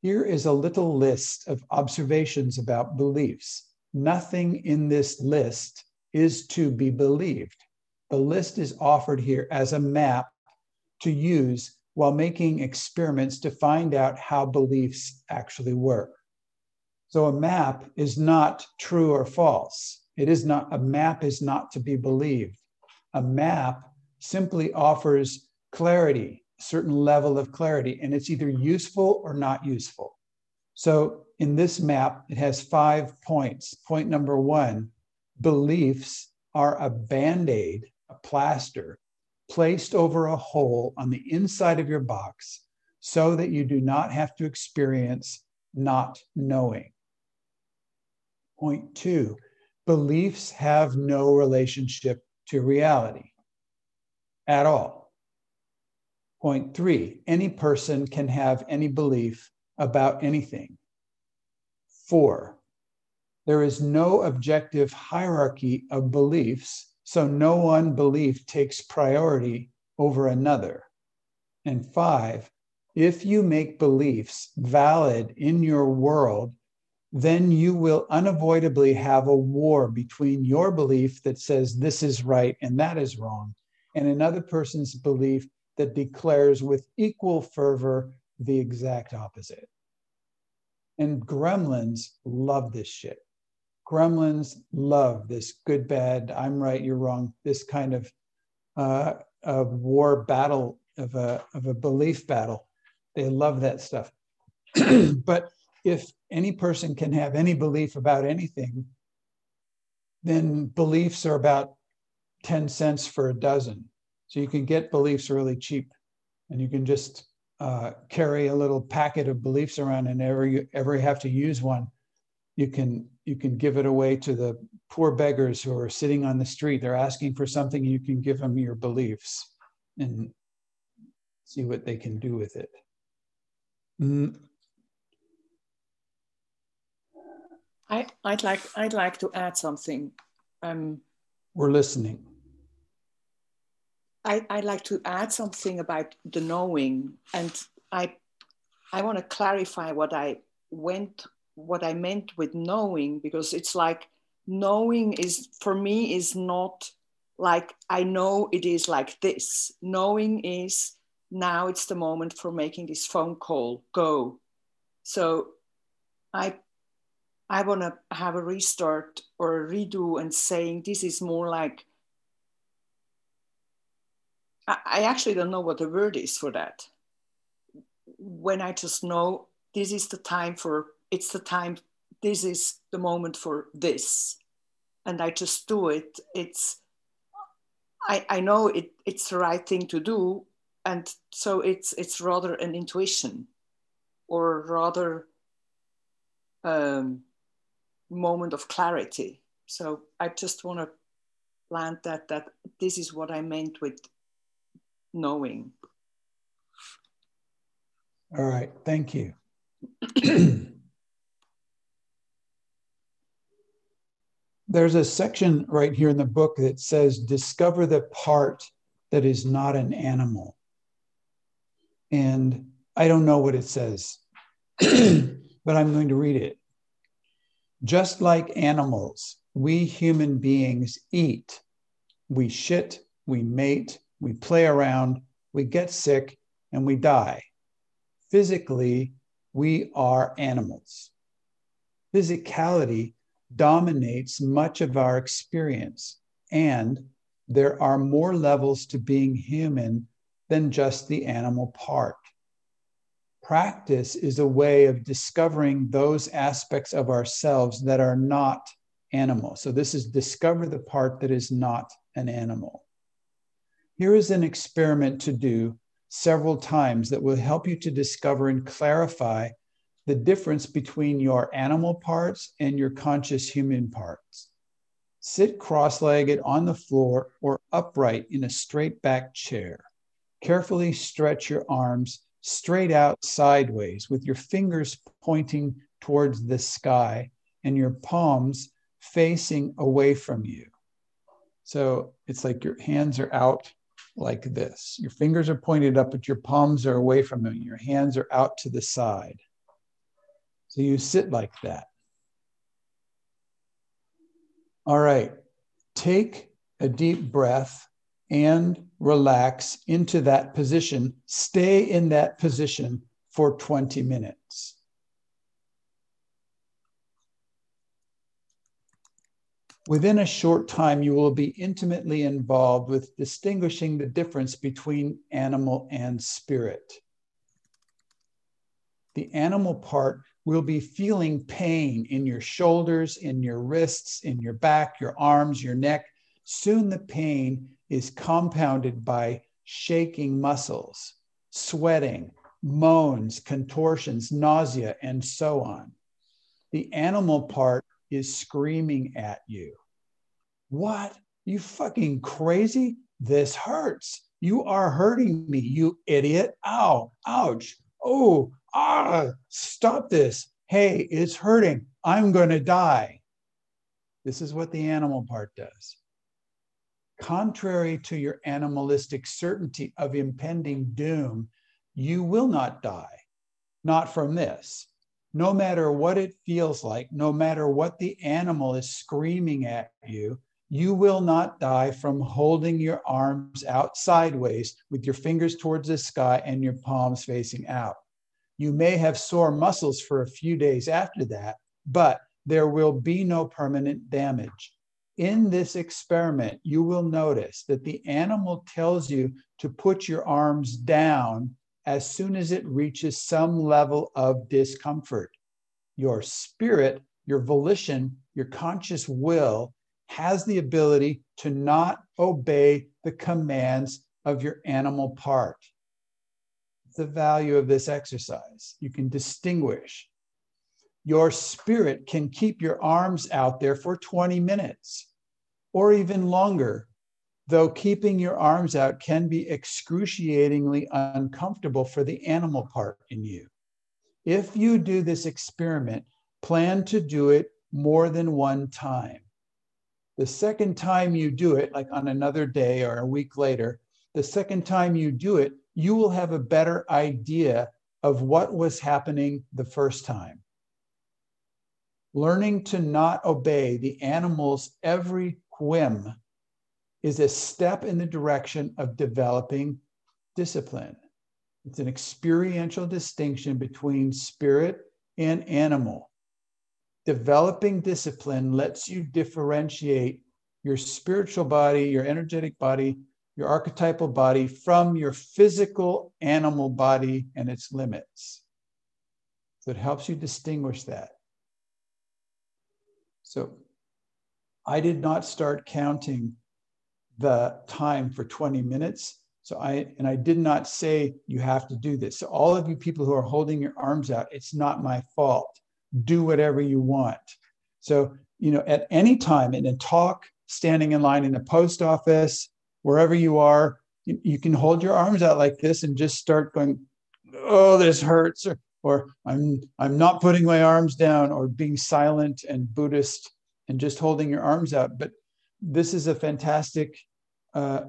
Here is a little list of observations about beliefs. Nothing in this list is to be believed. The list is offered here as a map to use while making experiments to find out how beliefs actually work. So a map is not true or false. It is not, a map is not to be believed. A map simply offers clarity, a certain level of clarity, and it's either useful or not useful. So in this map, it has five points. Point number one beliefs are a band aid, a plaster, placed over a hole on the inside of your box so that you do not have to experience not knowing. Point two beliefs have no relationship to reality at all. Point three, any person can have any belief about anything. Four, there is no objective hierarchy of beliefs, so no one belief takes priority over another. And five, if you make beliefs valid in your world then you will unavoidably have a war between your belief that says this is right and that is wrong, and another person's belief that declares with equal fervor the exact opposite. And gremlins love this shit. Gremlins love this good, bad, I'm right, you're wrong, this kind of uh, a war battle of a, of a belief battle. They love that stuff. but if any person can have any belief about anything, then beliefs are about 10 cents for a dozen. So you can get beliefs really cheap and you can just uh, carry a little packet of beliefs around and ever you ever have to use one, you can you can give it away to the poor beggars who are sitting on the street. They're asking for something, you can give them your beliefs and see what they can do with it. Mm, I, would like I'd like to add something. Um, We're listening. I, I'd like to add something about the knowing, and I I want to clarify what I went what I meant with knowing because it's like knowing is for me is not like I know it is like this. Knowing is now it's the moment for making this phone call. Go. So I I want to have a restart or a redo and saying this is more like, I, actually don't know what the word is for that. When I just know this is the time for, it's the time, this is the moment for this. And I just do it. It's, I, I know it, it's the right thing to do. And so it's, it's rather an intuition or rather um, moment of clarity. So I just want to plant that that this is what I meant with knowing. All right, thank you. There's a section right here in the book that says, discover the part that is not an animal. And I don't know what it says, but I'm going to read it. Just like animals, we human beings eat. We shit, we mate, we play around, we get sick, and we die. Physically, we are animals. Physicality dominates much of our experience, and there are more levels to being human than just the animal part. Practice is a way of discovering those aspects of ourselves that are not animal. So, this is discover the part that is not an animal. Here is an experiment to do several times that will help you to discover and clarify the difference between your animal parts and your conscious human parts. Sit cross legged on the floor or upright in a straight back chair. Carefully stretch your arms straight out sideways with your fingers pointing towards the sky and your palms facing away from you. So it's like your hands are out like this. Your fingers are pointed up, but your palms are away from you. Your hands are out to the side. So you sit like that. All right. Take a deep breath and relax into that position. Stay in that position for 20 minutes. Within a short time, you will be intimately involved with distinguishing the difference between animal and spirit. The animal part will be feeling pain in your shoulders, in your wrists, in your back, your arms, your neck. Soon the pain is compounded by shaking muscles, sweating, moans, contortions, nausea, and so on. The animal part is screaming at you. What? You fucking crazy? This hurts. You are hurting me, you idiot. Ow, ouch. Oh, ah, stop this. Hey, it's hurting. I'm going to die. This is what the animal part does. Contrary to your animalistic certainty of impending doom, you will not die, not from this no matter what it feels like, no matter what the animal is screaming at you, you will not die from holding your arms out sideways with your fingers towards the sky and your palms facing out. You may have sore muscles for a few days after that, but there will be no permanent damage. In this experiment, you will notice that the animal tells you to put your arms down as soon as it reaches some level of discomfort. Your spirit, your volition, your conscious will has the ability to not obey the commands of your animal part. The value of this exercise. You can distinguish. Your spirit can keep your arms out there for 20 minutes or even longer though keeping your arms out can be excruciatingly uncomfortable for the animal part in you. If you do this experiment, plan to do it more than one time. The second time you do it, like on another day or a week later, the second time you do it, you will have a better idea of what was happening the first time. Learning to not obey the animal's every whim is a step in the direction of developing discipline. It's an experiential distinction between spirit and animal. Developing discipline lets you differentiate your spiritual body, your energetic body, your archetypal body from your physical animal body and its limits. So it helps you distinguish that. So I did not start counting the time for 20 minutes. So I, and I did not say you have to do this. So all of you people who are holding your arms out, it's not my fault. Do whatever you want. So, you know, at any time in a talk, standing in line in a post office, wherever you are, you, you can hold your arms out like this and just start going, oh, this hurts, or, or I'm I'm not putting my arms down, or being silent and Buddhist and just holding your arms out. But this is a fantastic uh,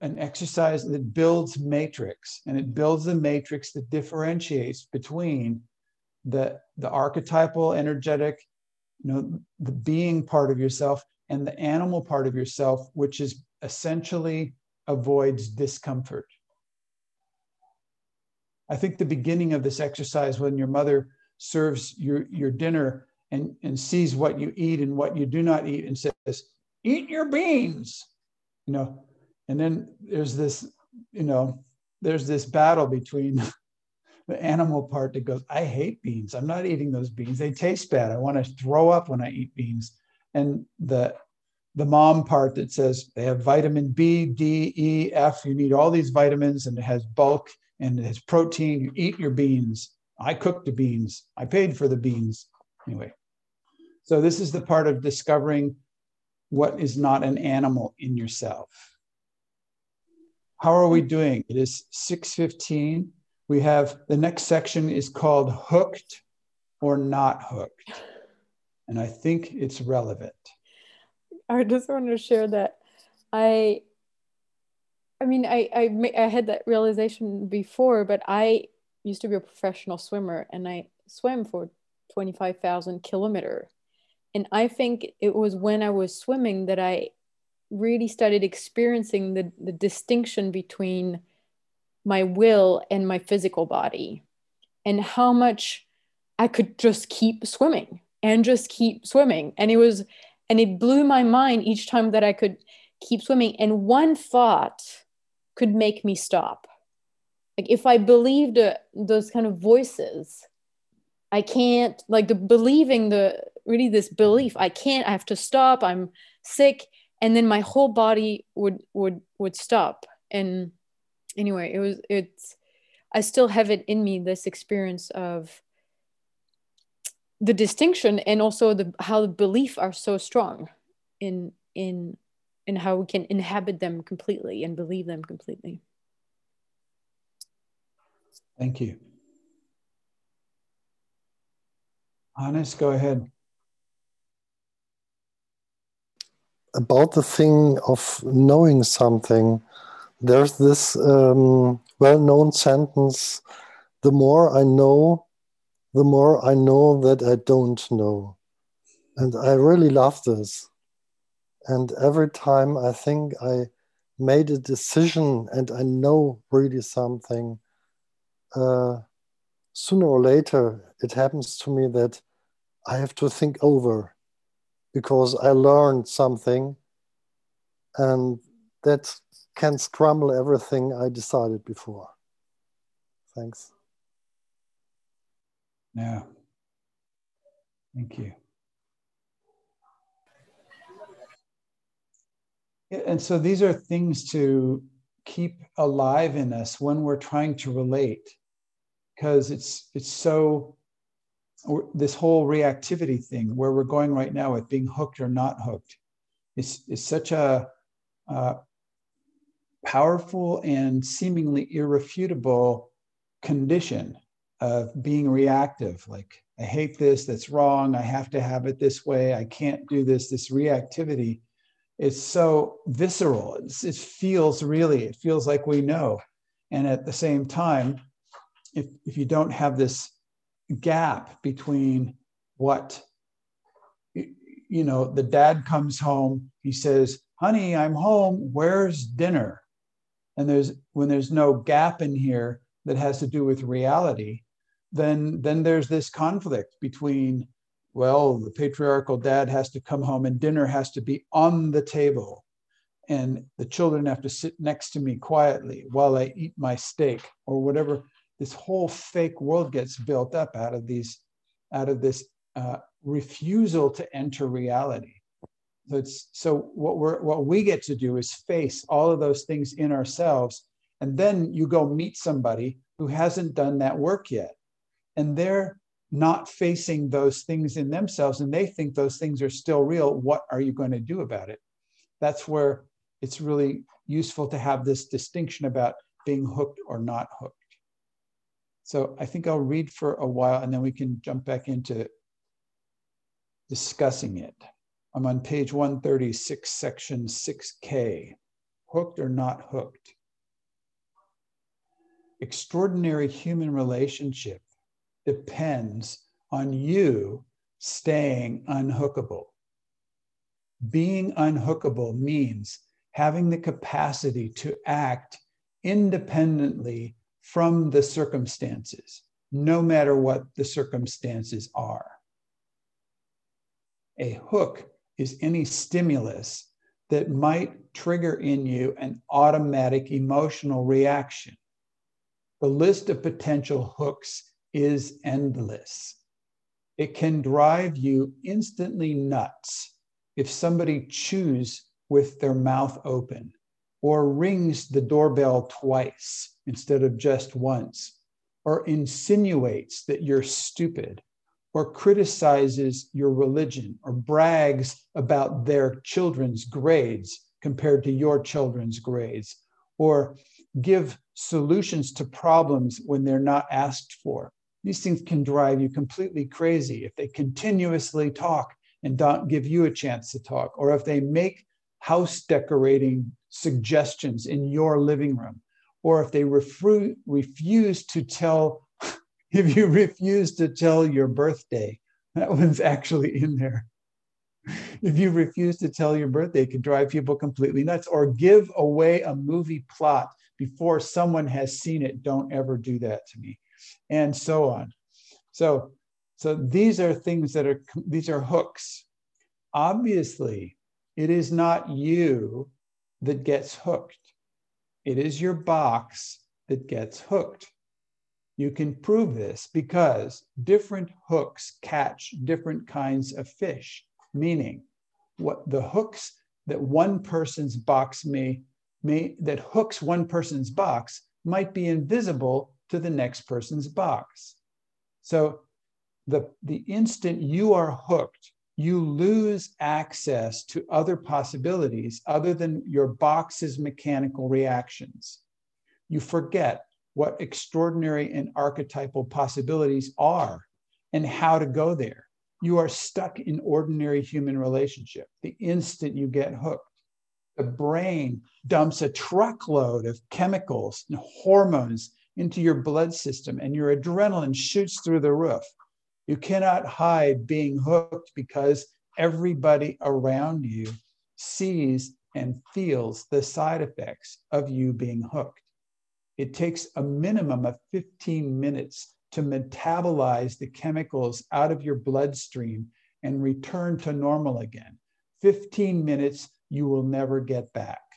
an exercise that builds matrix and it builds the matrix that differentiates between the the archetypal energetic you know the being part of yourself and the animal part of yourself which is essentially avoids discomfort i think the beginning of this exercise when your mother serves your your dinner and and sees what you eat and what you do not eat and says eat your beans you know and then there's this you know there's this battle between the animal part that goes, I hate beans. I'm not eating those beans. They taste bad. I want to throw up when I eat beans. And the the mom part that says they have vitamin B, D, E, F. You need all these vitamins and it has bulk and it's protein. You eat your beans. I cooked the beans. I paid for the beans. Anyway, so this is the part of discovering what is not an animal in yourself. How are we doing? It is 6:15. We have the next section is called hooked or not hooked. And I think it's relevant. I just want to share that I I mean I I I had that realization before, but I used to be a professional swimmer and I swam for 25,000 kilometer. And I think it was when I was swimming that I really started experiencing the, the distinction between my will and my physical body and how much I could just keep swimming and just keep swimming. And it was, and it blew my mind each time that I could keep swimming. And one thought could make me stop. Like if I believed uh, those kind of voices, I can't, like the believing the really this belief, I can't, I have to stop, I'm sick. And then my whole body would would would stop. And anyway, it was it's I still have it in me, this experience of the distinction and also the how the belief are so strong in in in how we can inhabit them completely and believe them completely thank you Hannes, go ahead about the thing of knowing something there's this um, well-known sentence the more i know the more I know that I don't know. And I really love this. And every time I think I made a decision and I know really something, uh, sooner or later it happens to me that I have to think over because I learned something and that can scramble everything I decided before. Thanks. Yeah. Thank you. Yeah, and so these are things to keep alive in us when we're trying to relate because it's it's so this whole reactivity thing where we're going right now with being hooked or not hooked is, is such a uh, powerful and seemingly irrefutable condition of being reactive. Like i hate this that's wrong i have to have it this way i can't do this this reactivity is so visceral. It's, it feels really it feels like we know. And at the same time if, if you don't have this gap between what you know the dad comes home he says honey i'm home. Where's dinner? And there's when there's no gap in here that has to do with reality then then there's this conflict between well the patriarchal dad has to come home and dinner has to be on the table. And the children have to sit next to me quietly while i eat my steak or whatever this whole fake world gets built up out of these out of this uh, refusal to enter reality. So it's so what we're what we get to do is face all of those things in ourselves. And then you go meet somebody who hasn't done that work yet. And they're not facing those things in themselves and they think those things are still real what are you going to do about it? That's where it's really useful to have this distinction about being hooked or not hooked. So i think i'll read for a while and then we can jump back into discussing it. I'm on page 136 section 6k hooked or not hooked? Extraordinary human relationship depends on you staying unhookable. Being unhookable means having the capacity to act independently from the circumstances, no matter what the circumstances are. A hook is any stimulus that might trigger in you an automatic emotional reaction. The list of potential hooks is endless. It can drive you instantly nuts if somebody chews with their mouth open or rings the doorbell twice instead of just once or insinuates that you're stupid or criticizes your religion or brags about their children's grades compared to your children's grades or give solutions to problems when they're not asked for. These things can drive you completely crazy if they continuously talk and don't give you a chance to talk, or if they make house decorating suggestions in your living room, or if they refru- refuse to tell, if you refuse to tell your birthday, that one's actually in there. If you refuse to tell your birthday, it can drive people completely nuts, or give away a movie plot before someone has seen it. Don't ever do that to me, and so on. So, so these are things that are these are hooks. Obviously, it is not you that gets hooked. It is your box that gets hooked. You can prove this because different hooks catch different kinds of fish, meaning what the hooks that one person's box may, may that hooks one person's box might be invisible to the next person's box. So the, the instant you are hooked, you lose access to other possibilities other than your box's mechanical reactions. You forget what extraordinary and archetypal possibilities are and how to go there. You are stuck in ordinary human relationship the instant you get hooked. The brain dumps a truckload of chemicals and hormones into your blood system, and your adrenaline shoots through the roof. You cannot hide being hooked because everybody around you sees and feels the side effects of you being hooked. It takes a minimum of 15 minutes to metabolize the chemicals out of your bloodstream and return to normal again. 15 minutes you will never get back.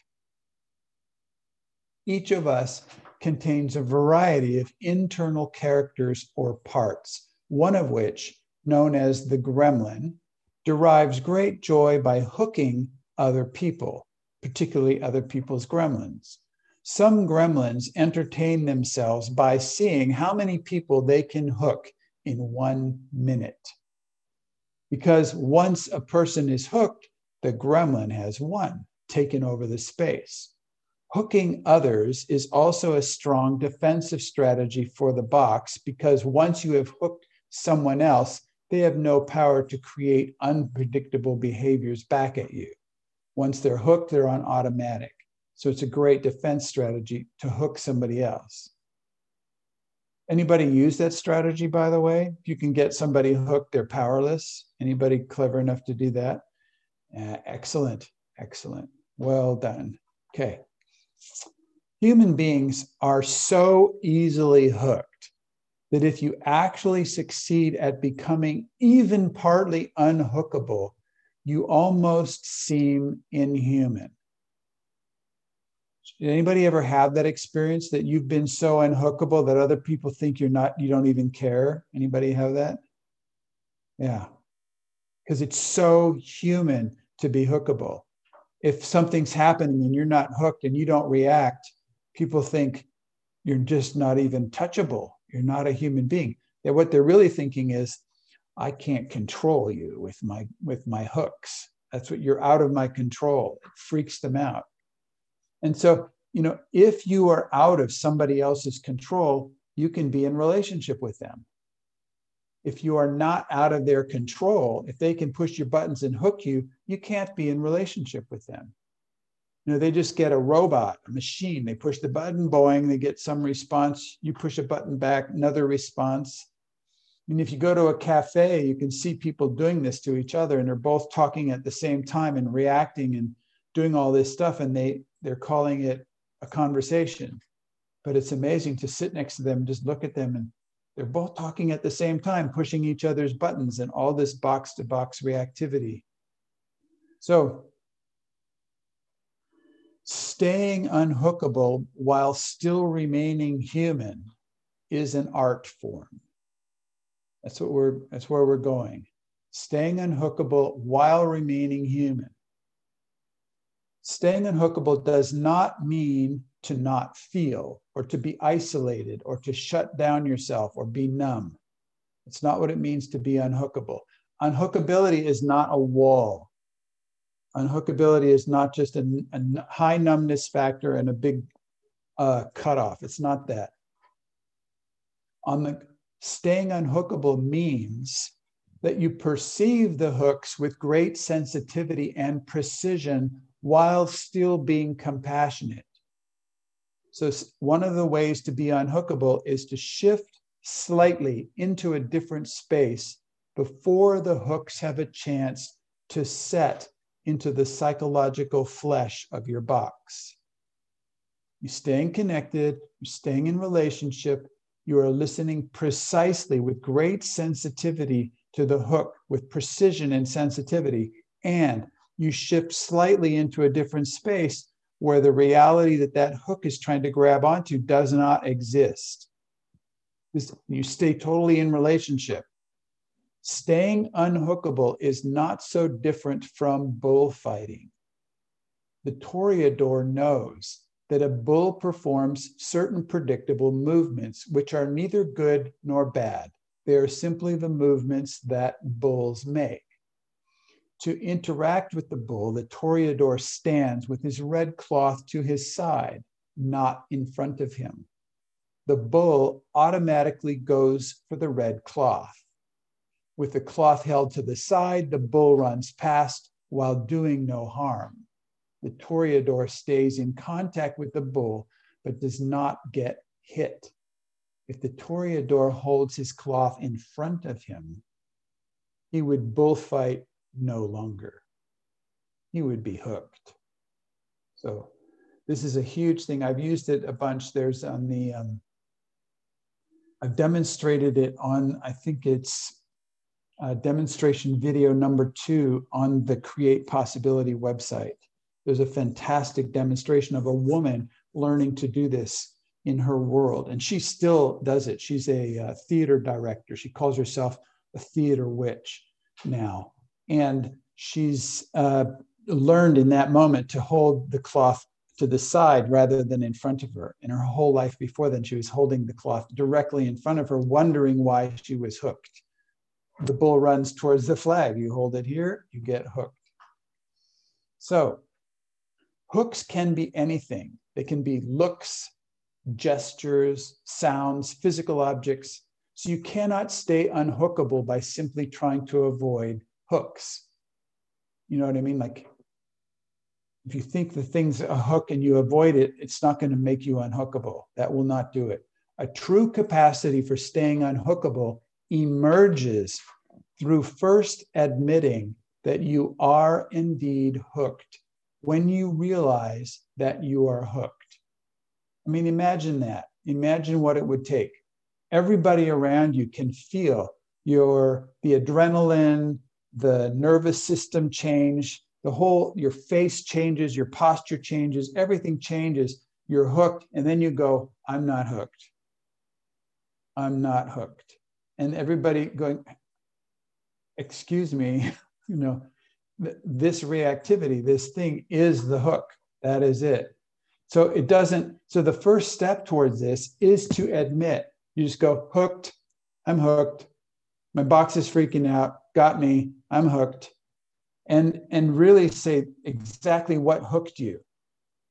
Each of us contains a variety of internal characters or parts one of which, known as the gremlin, derives great joy by hooking other people, particularly other people's gremlins. Some gremlins entertain themselves by seeing how many people they can hook in one minute. Because once a person is hooked, the gremlin has won, taken over the space. Hooking others is also a strong defensive strategy for the box because once you have hooked someone else, they have no power to create unpredictable behaviors back at you. Once they're hooked, they're on automatic. So it's a great defense strategy to hook somebody else. Anybody use that strategy, by the way? If you can get somebody hooked, they're powerless. Anybody clever enough to do that? Uh, excellent, excellent. Well done. Okay. Human beings are so easily hooked that if you actually succeed at becoming even partly unhookable, you almost seem inhuman. Did anybody ever have that experience that you've been so unhookable that other people think you're not, you don't even care? Anybody have that? Yeah. Because it's so human to be hookable. If something's happening and you're not hooked and you don't react, people think you're just not even touchable you're not a human being. That what they're really thinking is, I can't control you with my with my hooks. That's what you're out of my control. It freaks them out. And so, you know, if you are out of somebody else's control, you can be in relationship with them. If you are not out of their control, if they can push your buttons and hook you, you can't be in relationship with them. You know, they just get a robot, a machine. They push the button, boing, they get some response. You push a button back, another response. And if you go to a cafe, you can see people doing this to each other, and they're both talking at the same time and reacting and doing all this stuff, and they they're calling it a conversation. But it's amazing to sit next to them, just look at them, and they're both talking at the same time, pushing each other's buttons, and all this box to box reactivity. So staying unhookable while still remaining human is an art form. That's what we're that's where we're going. Staying unhookable while remaining human. Staying unhookable does not mean to not feel or to be isolated or to shut down yourself or be numb. It's not what it means to be unhookable. Unhookability is not a wall. Unhookability is not just a, a high numbness factor and a big uh, cutoff. It's not that. On the staying unhookable means that you perceive the hooks with great sensitivity and precision while still being compassionate. So, one of the ways to be unhookable is to shift slightly into a different space before the hooks have a chance to set into the psychological flesh of your box. You're staying connected, you're staying in relationship, you are listening precisely with great sensitivity to the hook, with precision and sensitivity, and you shift slightly into a different space where the reality that that hook is trying to grab onto does not exist. You stay totally in relationship. Staying unhookable is not so different from bullfighting. The toreador knows that a bull performs certain predictable movements, which are neither good nor bad. They are simply the movements that bulls make. To interact with the bull, the toreador stands with his red cloth to his side, not in front of him. The bull automatically goes for the red cloth. With the cloth held to the side, the bull runs past while doing no harm. The toreador stays in contact with the bull, but does not get hit. If the toreador holds his cloth in front of him, he would bullfight no longer. He would be hooked. So this is a huge thing. I've used it a bunch. There's on the, um, I've demonstrated it on, I think it's uh, demonstration video number two on the Create Possibility website. There's a fantastic demonstration of a woman learning to do this in her world. And she still does it. She's a uh, theater director. She calls herself a theater witch now. And she's uh, learned in that moment to hold the cloth to the side rather than in front of her. In her whole life before then, she was holding the cloth directly in front of her, wondering why she was hooked the bull runs towards the flag. You hold it here, you get hooked. So, hooks can be anything. They can be looks, gestures, sounds, physical objects. So, you cannot stay unhookable by simply trying to avoid hooks. You know what I mean? Like, if you think the thing's a hook and you avoid it, it's not going to make you unhookable. That will not do it. A true capacity for staying unhookable emerges through first admitting that you are indeed hooked when you realize that you are hooked. I mean, imagine that. Imagine what it would take. Everybody around you can feel your the adrenaline, the nervous system change, the whole your face changes, your posture changes, everything changes. You're hooked, and then you go, I'm not hooked. I'm not hooked and everybody going, excuse me, you know, th- this reactivity, this thing is the hook. That is it. So it doesn't, so the first step towards this is to admit, you just go, hooked, I'm hooked. My box is freaking out, got me, I'm hooked. And, and really say exactly what hooked you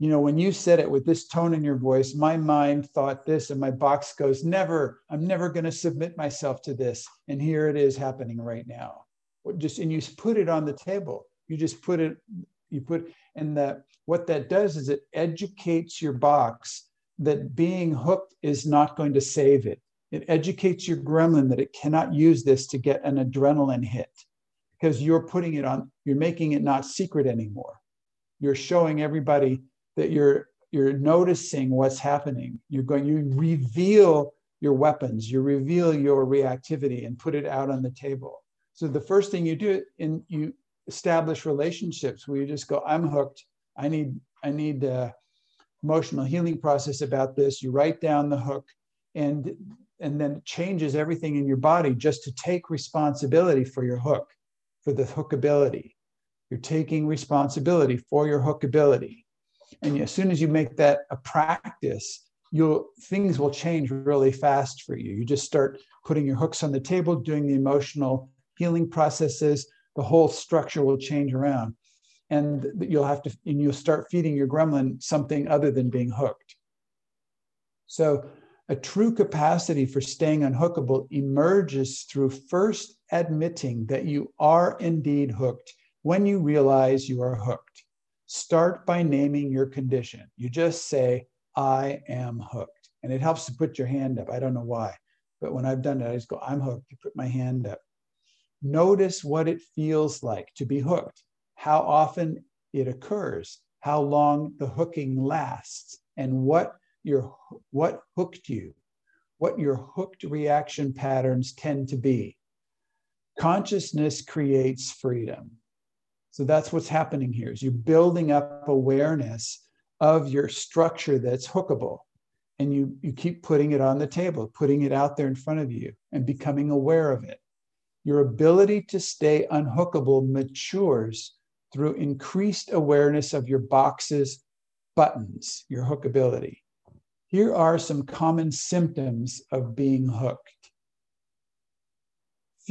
you know, when you said it with this tone in your voice, my mind thought this, and my box goes, Never, I'm never going to submit myself to this. And here it is happening right now. Just and you put it on the table. You just put it, you put, and that what that does is it educates your box that being hooked is not going to save it. It educates your gremlin that it cannot use this to get an adrenaline hit because you're putting it on, you're making it not secret anymore. You're showing everybody that you're you're noticing what's happening. You're going, you reveal your weapons, you reveal your reactivity and put it out on the table. So the first thing you do, and you establish relationships where you just go, I'm hooked. I need I need a emotional healing process about this. You write down the hook and and then it changes everything in your body just to take responsibility for your hook, for the hookability. You're taking responsibility for your hookability. And as soon as you make that a practice, you'll things will change really fast for you. You just start putting your hooks on the table, doing the emotional healing processes, the whole structure will change around. And you'll have to, and you'll start feeding your gremlin something other than being hooked. So, a true capacity for staying unhookable emerges through first admitting that you are indeed hooked when you realize you are hooked. Start by naming your condition. You just say, I am hooked. And it helps to put your hand up. I don't know why, but when I've done it, I just go, I'm hooked. You put my hand up. Notice what it feels like to be hooked, how often it occurs, how long the hooking lasts, and what your what hooked you, what your hooked reaction patterns tend to be. Consciousness creates freedom. So that's what's happening here is you're building up awareness of your structure that's hookable. And you, you keep putting it on the table, putting it out there in front of you and becoming aware of it. Your ability to stay unhookable matures through increased awareness of your boxes, buttons, your hookability. Here are some common symptoms of being hooked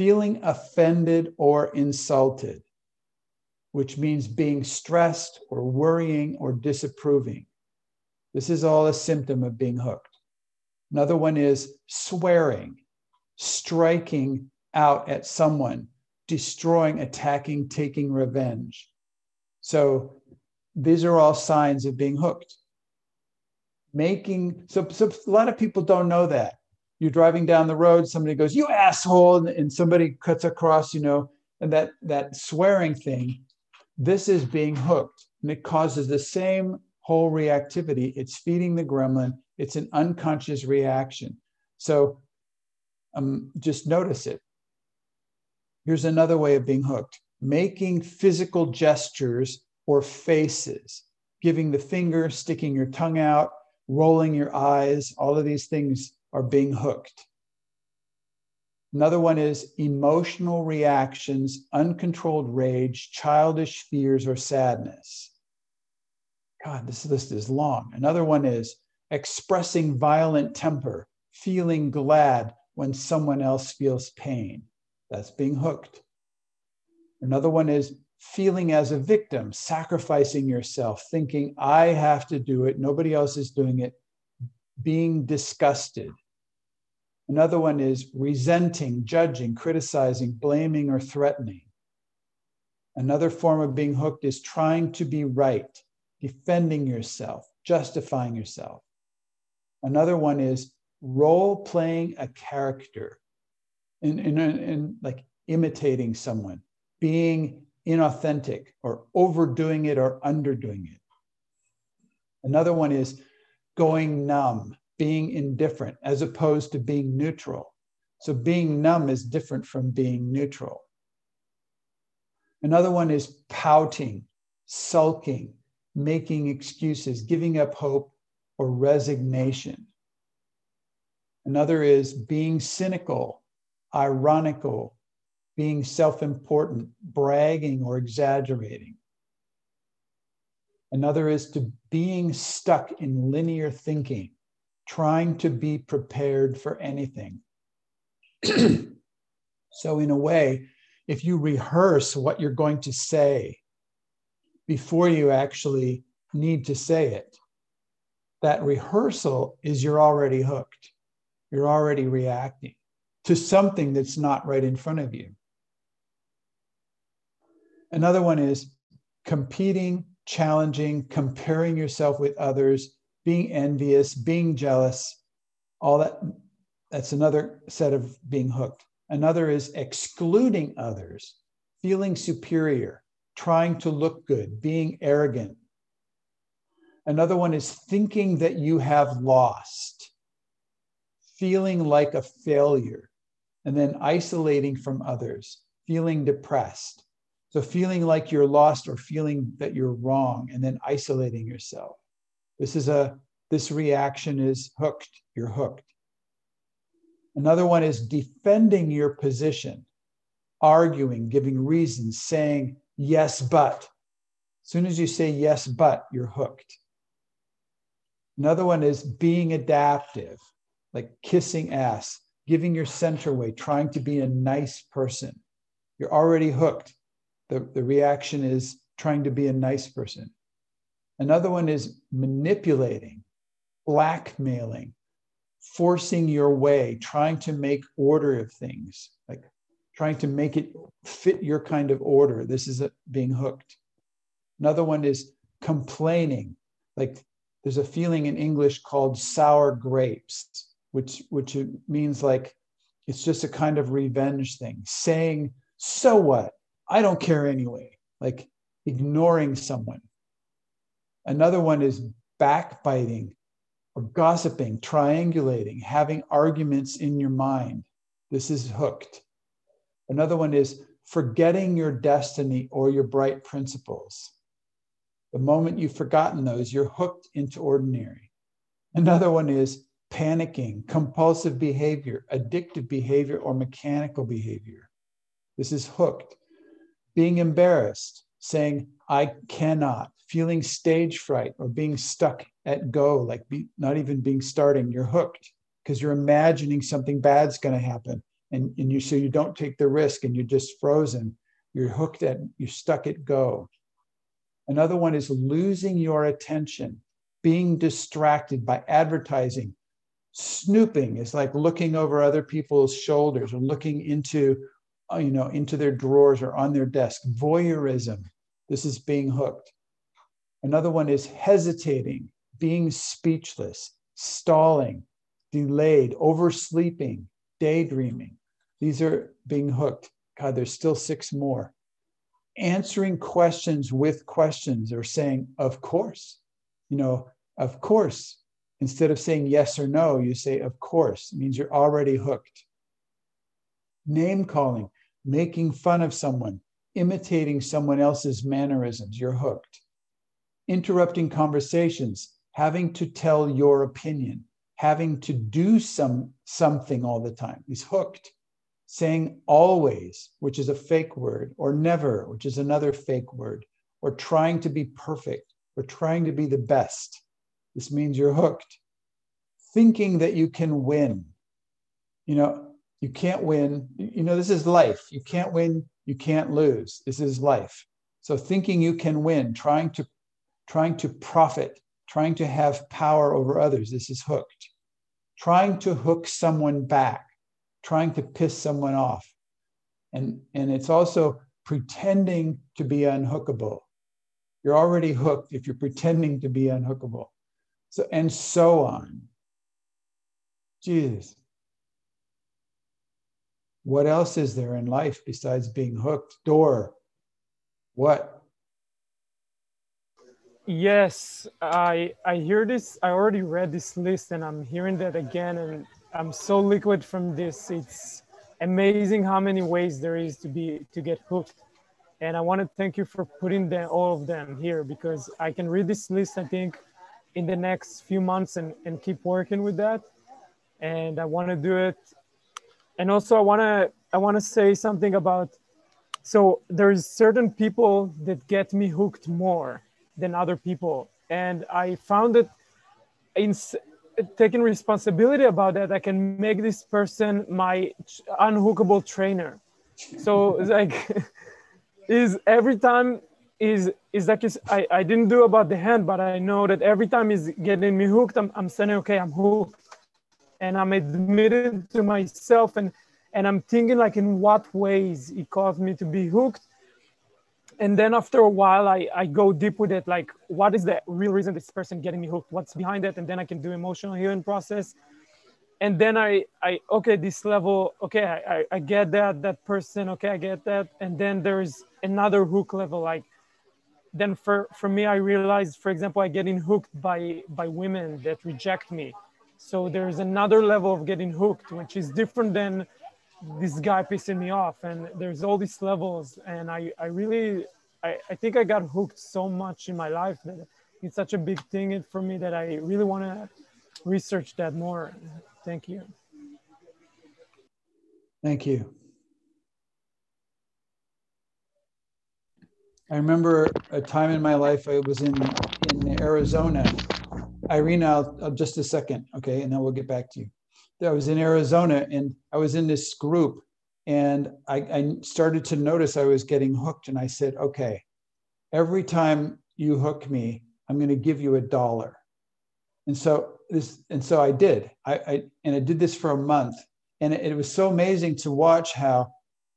feeling offended or insulted, which means being stressed or worrying or disapproving. This is all a symptom of being hooked. Another one is swearing, striking out at someone, destroying, attacking, taking revenge. So these are all signs of being hooked. Making so, so a lot of people don't know that. You're driving down the road, somebody goes, "You asshole," and, and somebody cuts across, you know, and that that swearing thing. This is being hooked, and it causes the same whole reactivity. It's feeding the gremlin. It's an unconscious reaction. So um, just notice it. Here's another way of being hooked making physical gestures or faces, giving the finger, sticking your tongue out, rolling your eyes, all of these things are being hooked. Another one is emotional reactions, uncontrolled rage, childish fears, or sadness. God, this list is long. Another one is expressing violent temper, feeling glad when someone else feels pain. That's being hooked. Another one is feeling as a victim, sacrificing yourself, thinking, I have to do it, nobody else is doing it, being disgusted. Another one is resenting, judging, criticizing, blaming, or threatening. Another form of being hooked is trying to be right, defending yourself, justifying yourself. Another one is role playing a character, in, in, in like imitating someone, being inauthentic or overdoing it or underdoing it. Another one is going numb, being indifferent as opposed to being neutral. So being numb is different from being neutral. Another one is pouting, sulking, making excuses, giving up hope, or resignation. Another is being cynical, ironical, being self important, bragging, or exaggerating. Another is to being stuck in linear thinking, trying to be prepared for anything. so, in a way, if you rehearse what you're going to say before you actually need to say it, that rehearsal is you're already hooked. You're already reacting to something that's not right in front of you. Another one is competing, challenging, comparing yourself with others, being envious, being jealous, all that. That's another set of being hooked. Another is excluding others, feeling superior, trying to look good, being arrogant. Another one is thinking that you have lost, feeling like a failure, and then isolating from others, feeling depressed. So feeling like you're lost or feeling that you're wrong and then isolating yourself. This is a this reaction is hooked. You're hooked. Another one is defending your position, arguing, giving reasons, saying yes, but. As soon as you say yes, but, you're hooked. Another one is being adaptive, like kissing ass, giving your center away, trying to be a nice person. You're already hooked. The, the reaction is trying to be a nice person. Another one is manipulating, blackmailing, forcing your way, trying to make order of things, like trying to make it fit your kind of order. This is a, being hooked. Another one is complaining, like there's a feeling in English called sour grapes, which which means like it's just a kind of revenge thing, saying, so what? I don't care anyway, like ignoring someone. Another one is backbiting or gossiping, triangulating, having arguments in your mind. This is hooked. Another one is forgetting your destiny or your bright principles. The moment you've forgotten those, you're hooked into ordinary. Another one is panicking, compulsive behavior, addictive behavior, or mechanical behavior. This is hooked. Being embarrassed, saying, I cannot, feeling stage fright or being stuck at go, like be, not even being starting, you're hooked because you're imagining something bad's going to happen. And, and you so you don't take the risk and you're just frozen. You're hooked at, you're stuck at go. Another one is losing your attention, being distracted by advertising. Snooping is like looking over other people's shoulders or looking into, Uh, you know, into their drawers or on their desk. Voyeurism. This is being hooked. Another one is hesitating, being speechless, stalling, delayed, oversleeping, daydreaming. These are being hooked. God, there's still six more answering questions with questions or saying, of course, you know, of course. Instead of saying yes or no, you say, of course. It means you're already hooked. Name calling, making fun of someone, imitating someone else's mannerisms, you're hooked. Interrupting conversations, having to tell your opinion, having to do some something all the time. He's hooked saying always, which is a fake word, or never, which is another fake word, or trying to be perfect, or trying to be the best. This means you're hooked. Thinking that you can win. You know, you can't win. You know, this is life. You can't win, you can't lose. This is life. So thinking you can win, trying to trying to profit, trying to have power over others, this is hooked. Trying to hook someone back trying to piss someone off. And, and it's also pretending to be unhookable. You're already hooked if you're pretending to be unhookable. So, and so on. Jesus. What else is there in life besides being hooked? Dor. What? Yes, I I hear this. I already read this list, and I'm hearing that again, and I'm so liquid from this. It's amazing how many ways there is to be to get hooked. And I want to thank you for putting them, all of them here because I can read this list, I think, in the next few months and, and keep working with that. And I want to do it. And also I want to I want to say something about so there's certain people that get me hooked more than other people. And I found it in taking responsibility about that, I can make this person my unhookable trainer. So like is every time is is like I, I didn't do about the hand, but I know that every time he's getting me hooked, I'm, I'm saying, okay, I'm hooked. And I'm admitted to myself and and I'm thinking like in what ways it caused me to be hooked. And then after a while I, I go deep with it like what is the real reason this person getting me hooked? What's behind it and then i can do emotional healing process. And then i i okay this level okay I, I, I get that that person okay i get that. And then there's another hook level like then for for me i realized for example i getting hooked by by women that reject me so there's another level of getting hooked which is different than this guy pissing me off. And there's all these levels. And i i really I, I think i got hooked so much in my life that it's such a big thing for me that i really want to research that more. Thank you. Thank you. I remember a time in my life i was in in arizona I'll just a second okay and then we'll get back to you I was in Arizona and I was in this group and I, I, started to notice I was getting hooked. And I said, okay, every time you hook me, I'm going to give you a dollar. And so this, and so I did. I, I and I did this for a month. And it, it was so amazing to watch how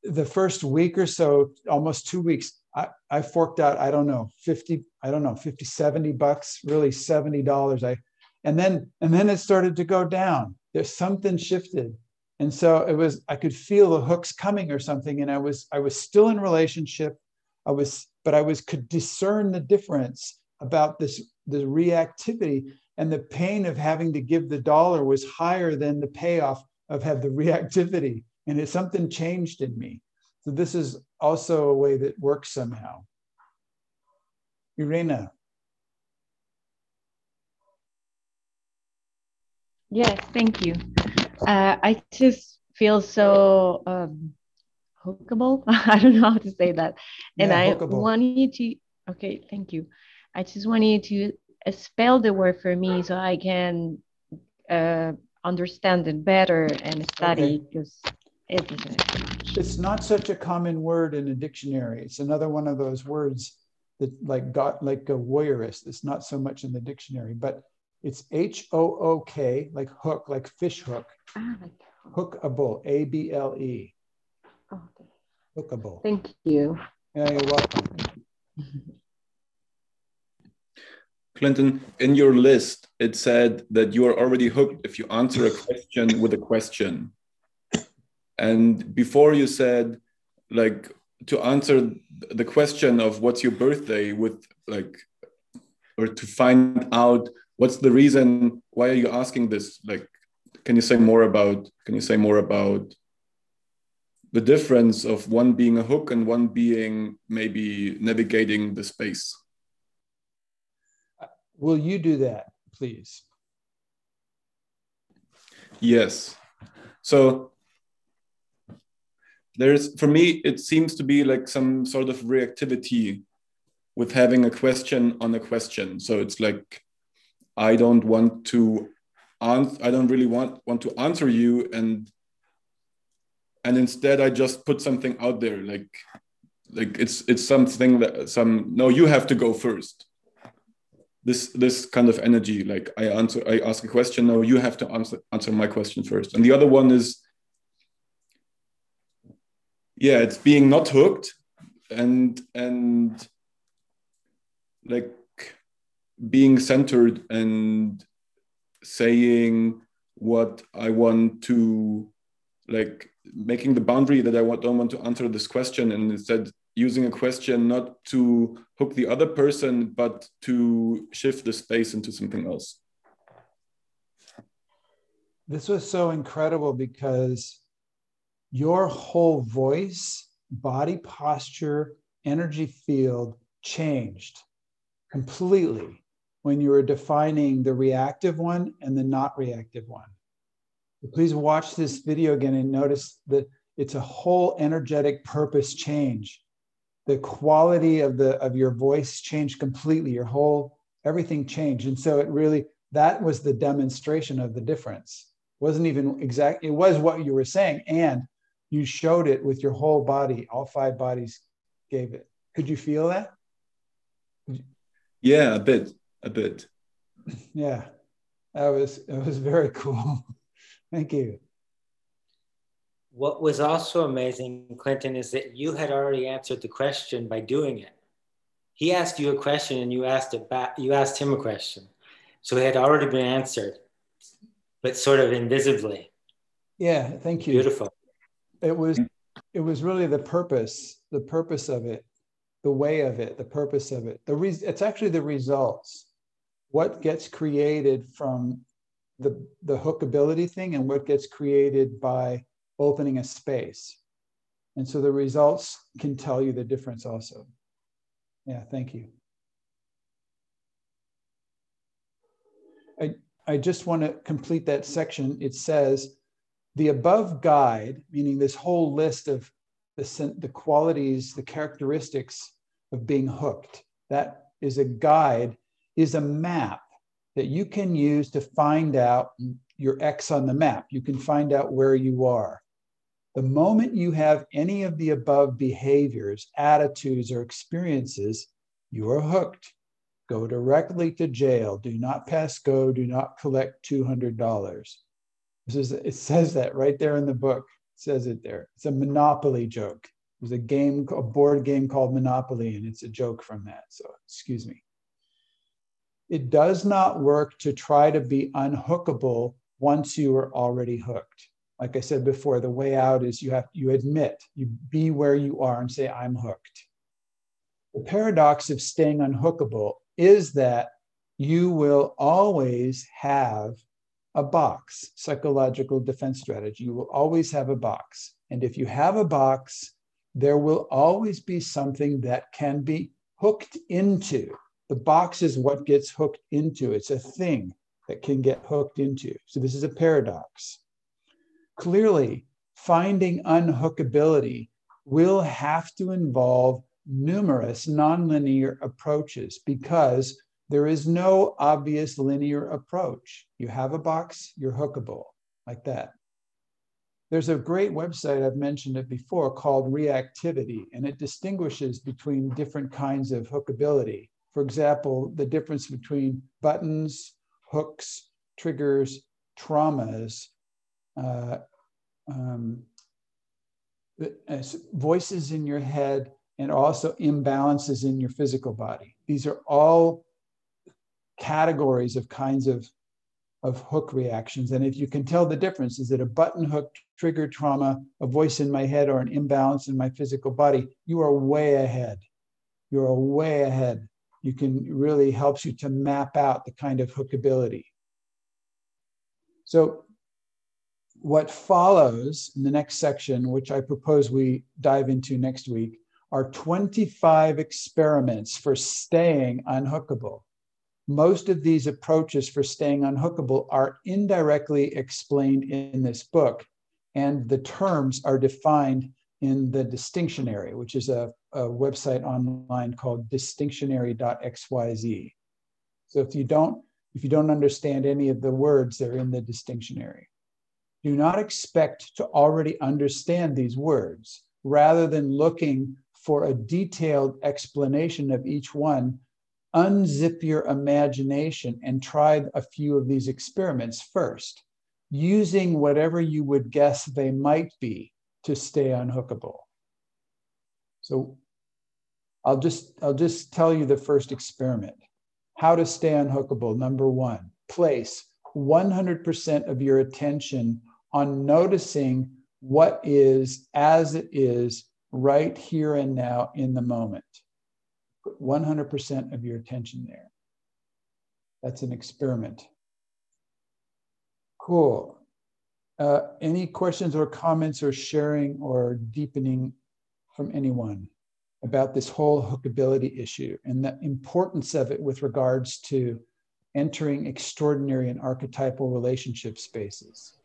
the first week or so, almost two weeks, I, I forked out, I don't know, 50, I don't know, 50, 70 bucks, really $70. I and then and then it started to go down. There's something shifted. And so it was i could feel the hooks coming or something and i was i was still in relationship. I was but i was could discern the difference about this the reactivity and the pain of having to give the dollar was higher than the payoff of have the reactivity. And it something changed in me so this is also a way that works somehow irina Yes, thank you. Uh, I just feel so um, hookable. I don't know how to say that. And Yeah, I want you to, okay, thank you. I just want you to spell the word for me so I can uh, understand it better and study because it is. It's not such a common word in a dictionary. It's another one of those words that like got like a voyeurist. It's not so much in the dictionary, but it's H O O K, like hook, like fish hook. Ah, Hookable, A B L E. Okay. Hookable. Thank you. Yeah, you're welcome. Clinton, in your list, it said that you are already hooked if you answer a question with a question. And before you said, like, to answer the question of what's your birthday with, like, or to find out what's the reason, why are you asking this? Like, can you say more about, can you say more about the difference of one being a hook and one being maybe navigating the space? Will you do that, please? Yes. So there's, for me, it seems to be like some sort of reactivity with having a question on a question. So it's like, I don't want to I don't really want, want to answer you. And, and instead I just put something out there, like, like it's, it's something that some, no, you have to go first this this kind of energy like i answer i ask a question no you have to answer answer my question first and the other one is yeah it's being not hooked and and like being centered and saying what i want to like making the boundary that i don't want to answer this question and instead using a question not to hook the other person but to shift the space into something else. This was so incredible because your whole voice, body posture, energy field changed completely when you were defining the reactive one and the not reactive one. Please watch this video again and notice that it's a whole energetic purpose change. The quality of the of your voice changed completely. Your whole everything changed. And so it really that was the demonstration of the difference. Wasn't even exact, it was what you were saying. And you showed it with your whole body. All five bodies gave it. Could you feel that? yeah a bit a bit Yeah. That was it was very cool. Thank you. What was also amazing, Clinton, is that you had already answered the question by doing it. He asked you a question and you asked it back, you asked him a question. So it had already been answered, but sort of invisibly. Yeah, thank you. Beautiful. It was mm. it was really the purpose, the purpose of it, the way of it, the purpose of it. The re- it's actually the results. What gets created from the the hookability thing and what gets created by opening a space. And so the results can tell you the difference also. Yeah, thank you. I, I just want to complete that section. It says the above guide, meaning this whole list of the, the qualities, the characteristics of being hooked, that is a guide, is a map that you can use to find out your X on the map. You can find out where you are. The moment you have any of the above behaviors, attitudes, or experiences, you are hooked. Go directly to jail. Do not pass go. Do not collect $200. Is, it says that right there in the book. It says it there. It's a monopoly joke. There's a game, a board game called Monopoly, and it's a joke from that. So excuse me. It does not work to try to be unhookable once you are already hooked. Like I said before, the way out is you have you admit, you be where you are and say, I'm hooked. The paradox of staying unhookable is that you will always have a box, psychological defense strategy. You will always have a box. And if you have a box, there will always be something that can be hooked into. The box is what gets hooked into. It's a thing that can get hooked into. So this is a paradox. Clearly, finding unhookability will have to involve numerous nonlinear approaches because there is no obvious linear approach. You have a box, you're hookable, like that. There's a great website, I've mentioned it before, called Reactivity, and it distinguishes between different kinds of hookability. For example, the difference between buttons, hooks, triggers, traumas, uh, um, voices in your head, and also imbalances in your physical body. These are all categories of kinds of, of hook reactions. And if you can tell the difference, is it a button hook trigger trauma, a voice in my head, or an imbalance in my physical body? You are way ahead. You are way ahead. You can really helps you to map out the kind of hookability. So what follows in the next section, which I propose we dive into next week, are 25 experiments for staying unhookable. Most of these approaches for staying unhookable are indirectly explained in this book, and the terms are defined in the Distinctionary, which is a, a website online called distinctionary.xyz. So if you don't if you don't understand any of the words, they're in the Distinctionary. Do not expect to already understand these words. Rather than looking for a detailed explanation of each one, unzip your imagination and try a few of these experiments first, using whatever you would guess they might be to stay unhookable. So I'll just, I'll just tell you the first experiment. How to stay unhookable. Number one, place 100% of your attention on noticing what is as it is right here and now in the moment. Put 100% of your attention there. That's an experiment. Cool. Uh, any questions or comments or sharing or deepening from anyone about this whole hookability issue and the importance of it with regards to entering extraordinary and archetypal relationship spaces?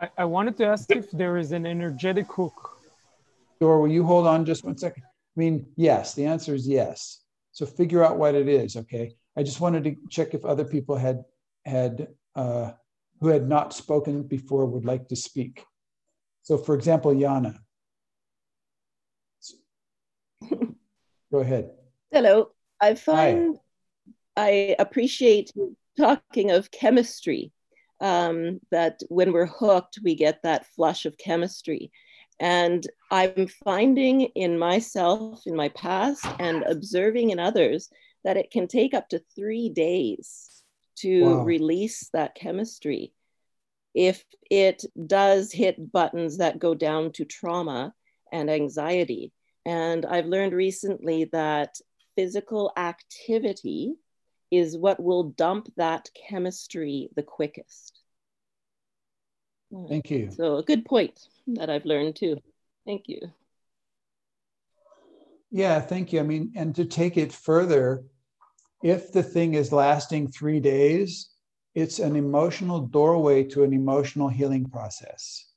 I, I wanted to ask if there is an energetic hook. Or will you hold on just one second? I mean, yes, the answer is yes. So figure out what it is, okay? I just wanted to check if other people had had uh, who had not spoken before would like to speak. So, for example, Yana. Go ahead. Hello. I find Hi. I appreciate talking of chemistry um, that when we're hooked, we get that flush of chemistry. And I'm finding in myself, in my past, and observing in others that it can take up to three days to wow. release that chemistry. If it does hit buttons that go down to trauma and anxiety. And I've learned recently that physical activity is what will dump that chemistry the quickest. Mm. Thank you. So a good point that I've learned too. Thank you. Yeah, thank you. I mean, and to take it further, if the thing is lasting three days, it's an emotional doorway to an emotional healing process.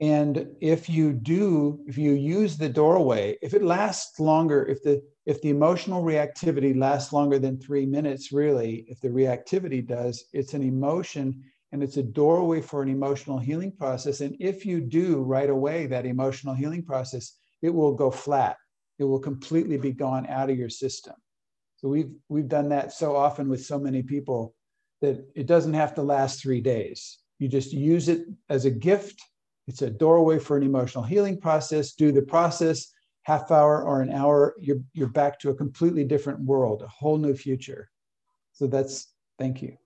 And if you do, if you use the doorway, if it lasts longer, if the if the emotional reactivity lasts longer than three minutes, really, if the reactivity does, it's an emotion and it's a doorway for an emotional healing process. And if you do right away that emotional healing process, it will go flat. It will completely be gone out of your system. So we've we've done that so often with so many people that it doesn't have to last three days. You just use it as a gift. It's a doorway for an emotional healing process. Do the process, half hour or an hour, you're, you're back to a completely different world, a whole new future. So that's, thank you.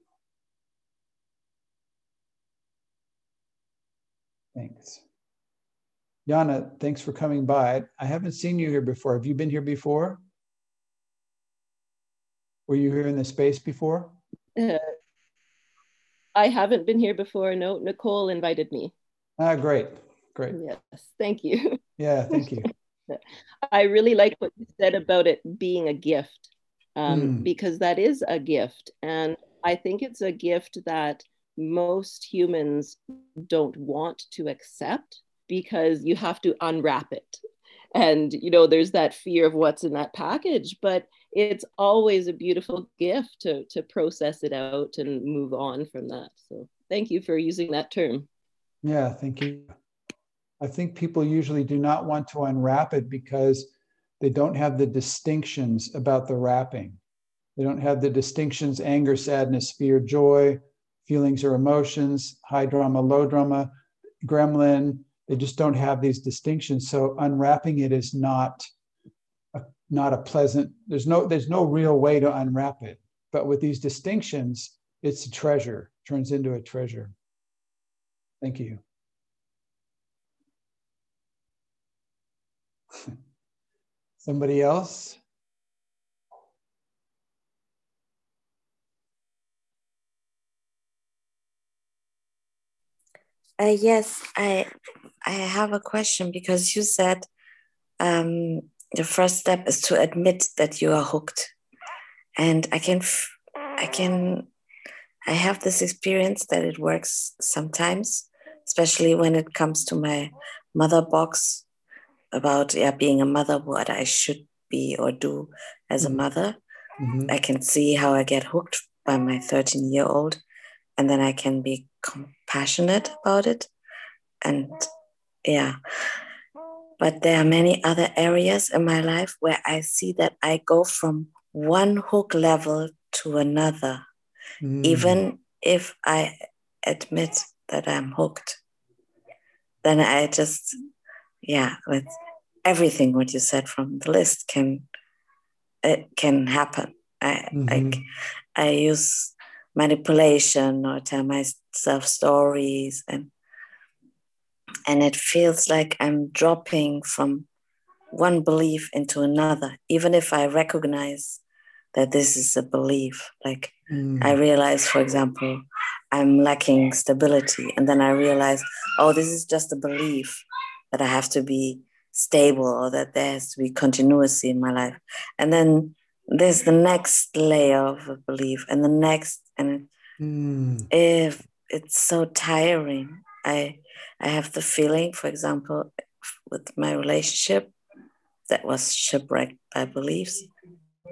Thanks. Jana, thanks for coming by. I haven't seen you here before. Have you been here before? Were you here in the space before? Uh, I haven't been here before. No, Nicole invited me. Ah, great. Great. Yes, thank you. Yeah, thank you. I really like what you said about it being a gift, um, mm. because that is a gift. And I think it's a gift that most humans don't want to accept because you have to unwrap it. And, you know, there's that fear of what's in that package, but it's always a beautiful gift to, to process it out and move on from that. So thank you for using that term. Yeah, thank you. I think people usually do not want to unwrap it because they don't have the distinctions about the wrapping. They don't have the distinctions anger, sadness, fear, joy, feelings or emotions, high drama, low drama, gremlin. They just don't have these distinctions. So unwrapping it is not a, not a pleasant. There's no there's no real way to unwrap it. But with these distinctions, it's a treasure. Turns into a treasure. Thank you. Somebody else? Uh, yes, I I have a question because you said um, the first step is to admit that you are hooked, and I can I can I have this experience that it works sometimes, especially when it comes to my mother box about yeah being a mother, what I should be or do as mm-hmm. a mother. Mm-hmm. I can see how I get hooked by my 13 year old, and then I can be compassionate about it. And yeah, but there are many other areas in my life where I see that I go from one hook level to another, mm. even if I admit that I'm hooked. Then I just, yeah, with everything what you said from the list can it can happen. I mm-hmm. like I use manipulation or tell myself stories and and it feels like I'm dropping from one belief into another, even if I recognize that this is a belief. Like mm. I realize, for example, I'm lacking stability, and then I realize, oh, this is just a belief that I have to be stable or that there has to be continuity in my life. And then there's the next layer of a belief and the next and mm. if it's so tiring i i have the feeling for example with my relationship that was shipwrecked by beliefs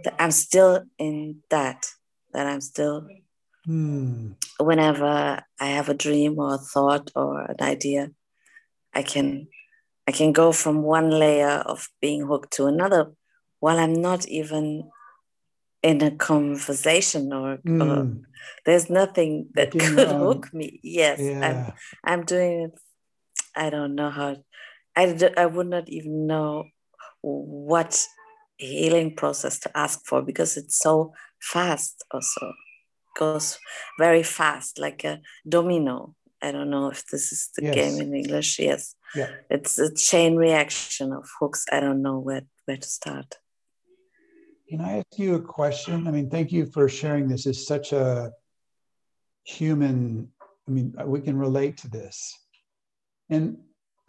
that i'm still in that that i'm still mm. whenever i have a dream or a thought or an idea i can i can go from one layer of being hooked to another while i'm not even in a conversation or, mm. or there's nothing that could hook me yes yeah. i'm i'm doing it i don't know how I, I would not even know what healing process to ask for because it's so fast also goes very fast like a domino i don't know if this is the yes. game in english yes yeah. it's a chain reaction of hooks i don't know where where to start can I ask you a question? I mean, thank you for sharing this. It's such a human I mean, we can relate to this. And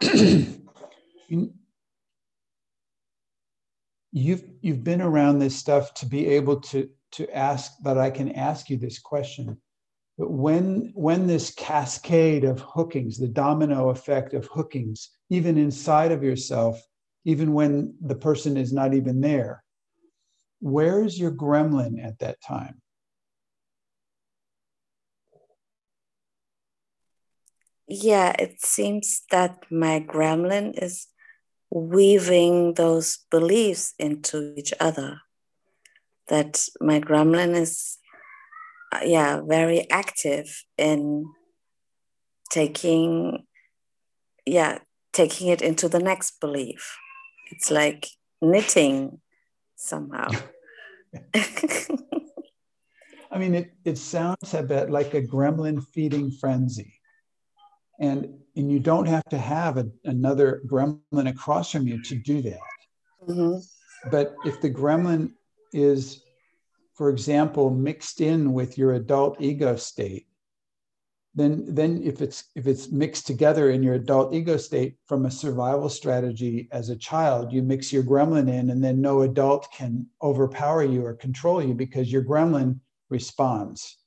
you've you've been around this stuff to be able to to ask that I can ask you this question. But when when this cascade of hookings, the domino effect of hookings, even inside of yourself, even when the person is not even there, where is your gremlin at that time? Yeah, it seems that my gremlin is weaving those beliefs into each other. That my gremlin is, yeah, very active in taking, yeah, taking it into the next belief. It's like knitting somehow. I mean, it, it sounds a bit like a gremlin feeding frenzy and and you don't have to have a, another gremlin across from you to do that mm-hmm. but if the gremlin is for example mixed in with your adult ego state then then if it's if it's mixed together in your adult ego state from a survival strategy as a child you mix your gremlin in and then no adult can overpower you or control you because your gremlin responds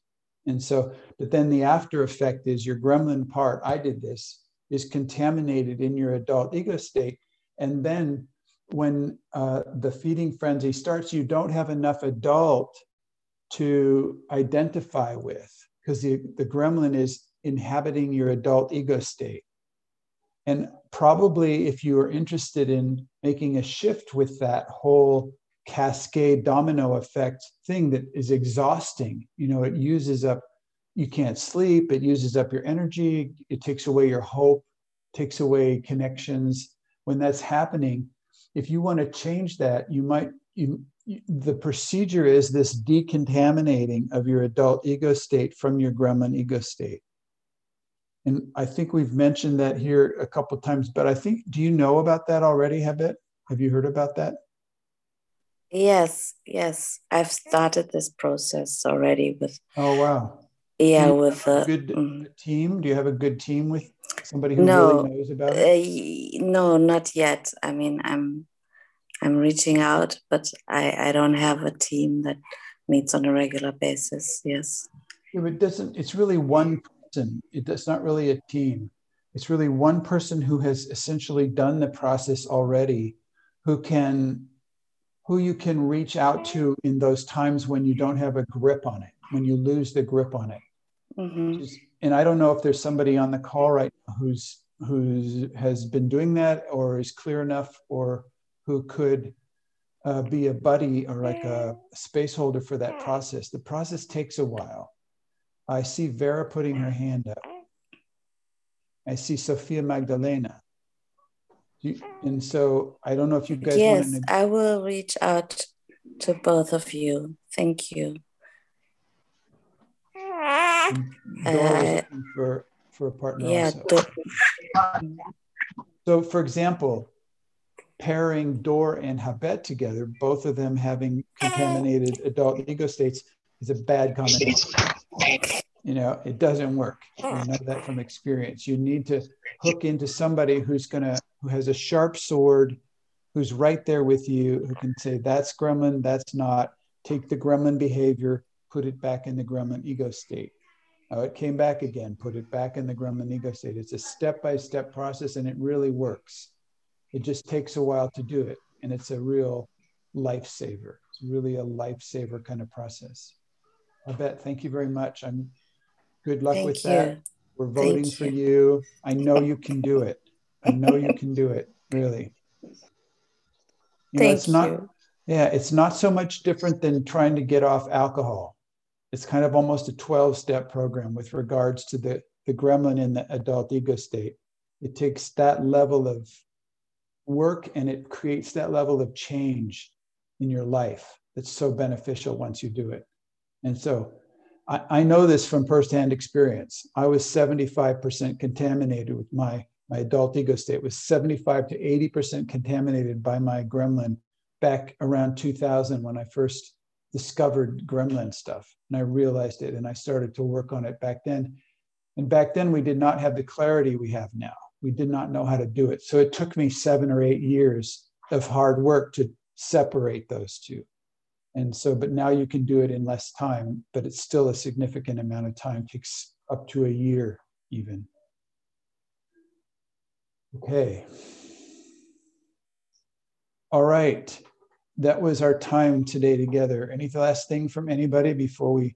and so, but then the after effect is your gremlin part, I did this, is contaminated in your adult ego state. And then when uh, the feeding frenzy starts, you don't have enough adult to identify with because the, the gremlin is inhabiting your adult ego state. And probably if you are interested in making a shift with that whole cascade domino effect thing that is exhausting. You know, it uses up, you can't sleep, it uses up your energy, it takes away your hope, takes away connections. When that's happening, if you want to change that, you might, you, the procedure is this decontaminating of your adult ego state from your gremlin ego state. And I think we've mentioned that here a couple times, but I think, do you know about that already, Habit? Have you heard about that? Yes, yes. I've started this process already with. Oh wow. Yeah, with a good mm, team. Do you have a good team with somebody who no, really knows about it? Uh, no, not yet. I mean, I'm I'm reaching out, but I I don't have a team that meets on a regular basis. Yes. Yeah, it doesn't. It's really one person. It's not really a team. It's really one person who has essentially done the process already, who can who you can reach out to in those times when you don't have a grip on it, when you lose the grip on it. Mm-hmm. And I don't know if there's somebody on the call right now who's who's has been doing that or is clear enough or who could uh, be a buddy or like a space holder for that process. The process takes a while. I see Vera putting her hand up. I see Sophia Magdalena and so I don't know if you guys yes, want to. I will reach out to both of you. Thank you. Uh, for for a partner. Yeah. Also. So, for example, pairing Dor and Habet together, both of them having contaminated adult ego states, is a bad combination. You know it doesn't work. You know that from experience. You need to hook into somebody who's going to who has a sharp sword who's right there with you who can say that's gremlin that's not. Take the gremlin behavior put it back in the gremlin ego state. Oh it came back again put it back in the gremlin ego state. It's a step-by-step process and it really works it just takes a while to do it and it's a real lifesaver it's really a lifesaver kind of process i bet thank you very much i'm Good luck Thank with you. that. We're voting Thank for you. you. I know you can do it. I know you can do it, really. You know, Thank it's not, you. Yeah, it's not so much different than trying to get off alcohol. It's kind of almost a 12 step program with regards to the, the gremlin in the adult ego state. It takes that level of work and it creates that level of change in your life that's so beneficial once you do it. And so I, I know this from firsthand experience. I was 75% contaminated with my, my adult ego state was 75 to 80% contaminated by my gremlin back around 2000 when I first discovered gremlin stuff. And I realized it and I started to work on it back then. And back then, we did not have the clarity we have now. We did not know how to do it. So it took me seven or eight years of hard work to separate those two. And so, but now you can do it in less time, but it's still a significant amount of time, takes up to a year even. Okay. All right. That was our time today together. Any last thing from anybody before we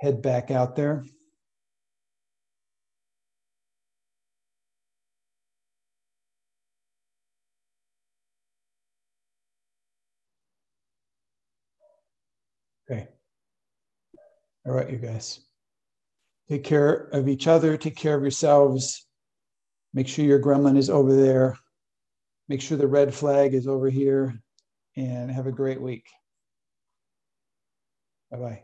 head back out there? All right, you guys. Take care of each other, take care of yourselves. Make sure your gremlin is over there. Make sure the red flag is over here. And have a great week. Bye bye.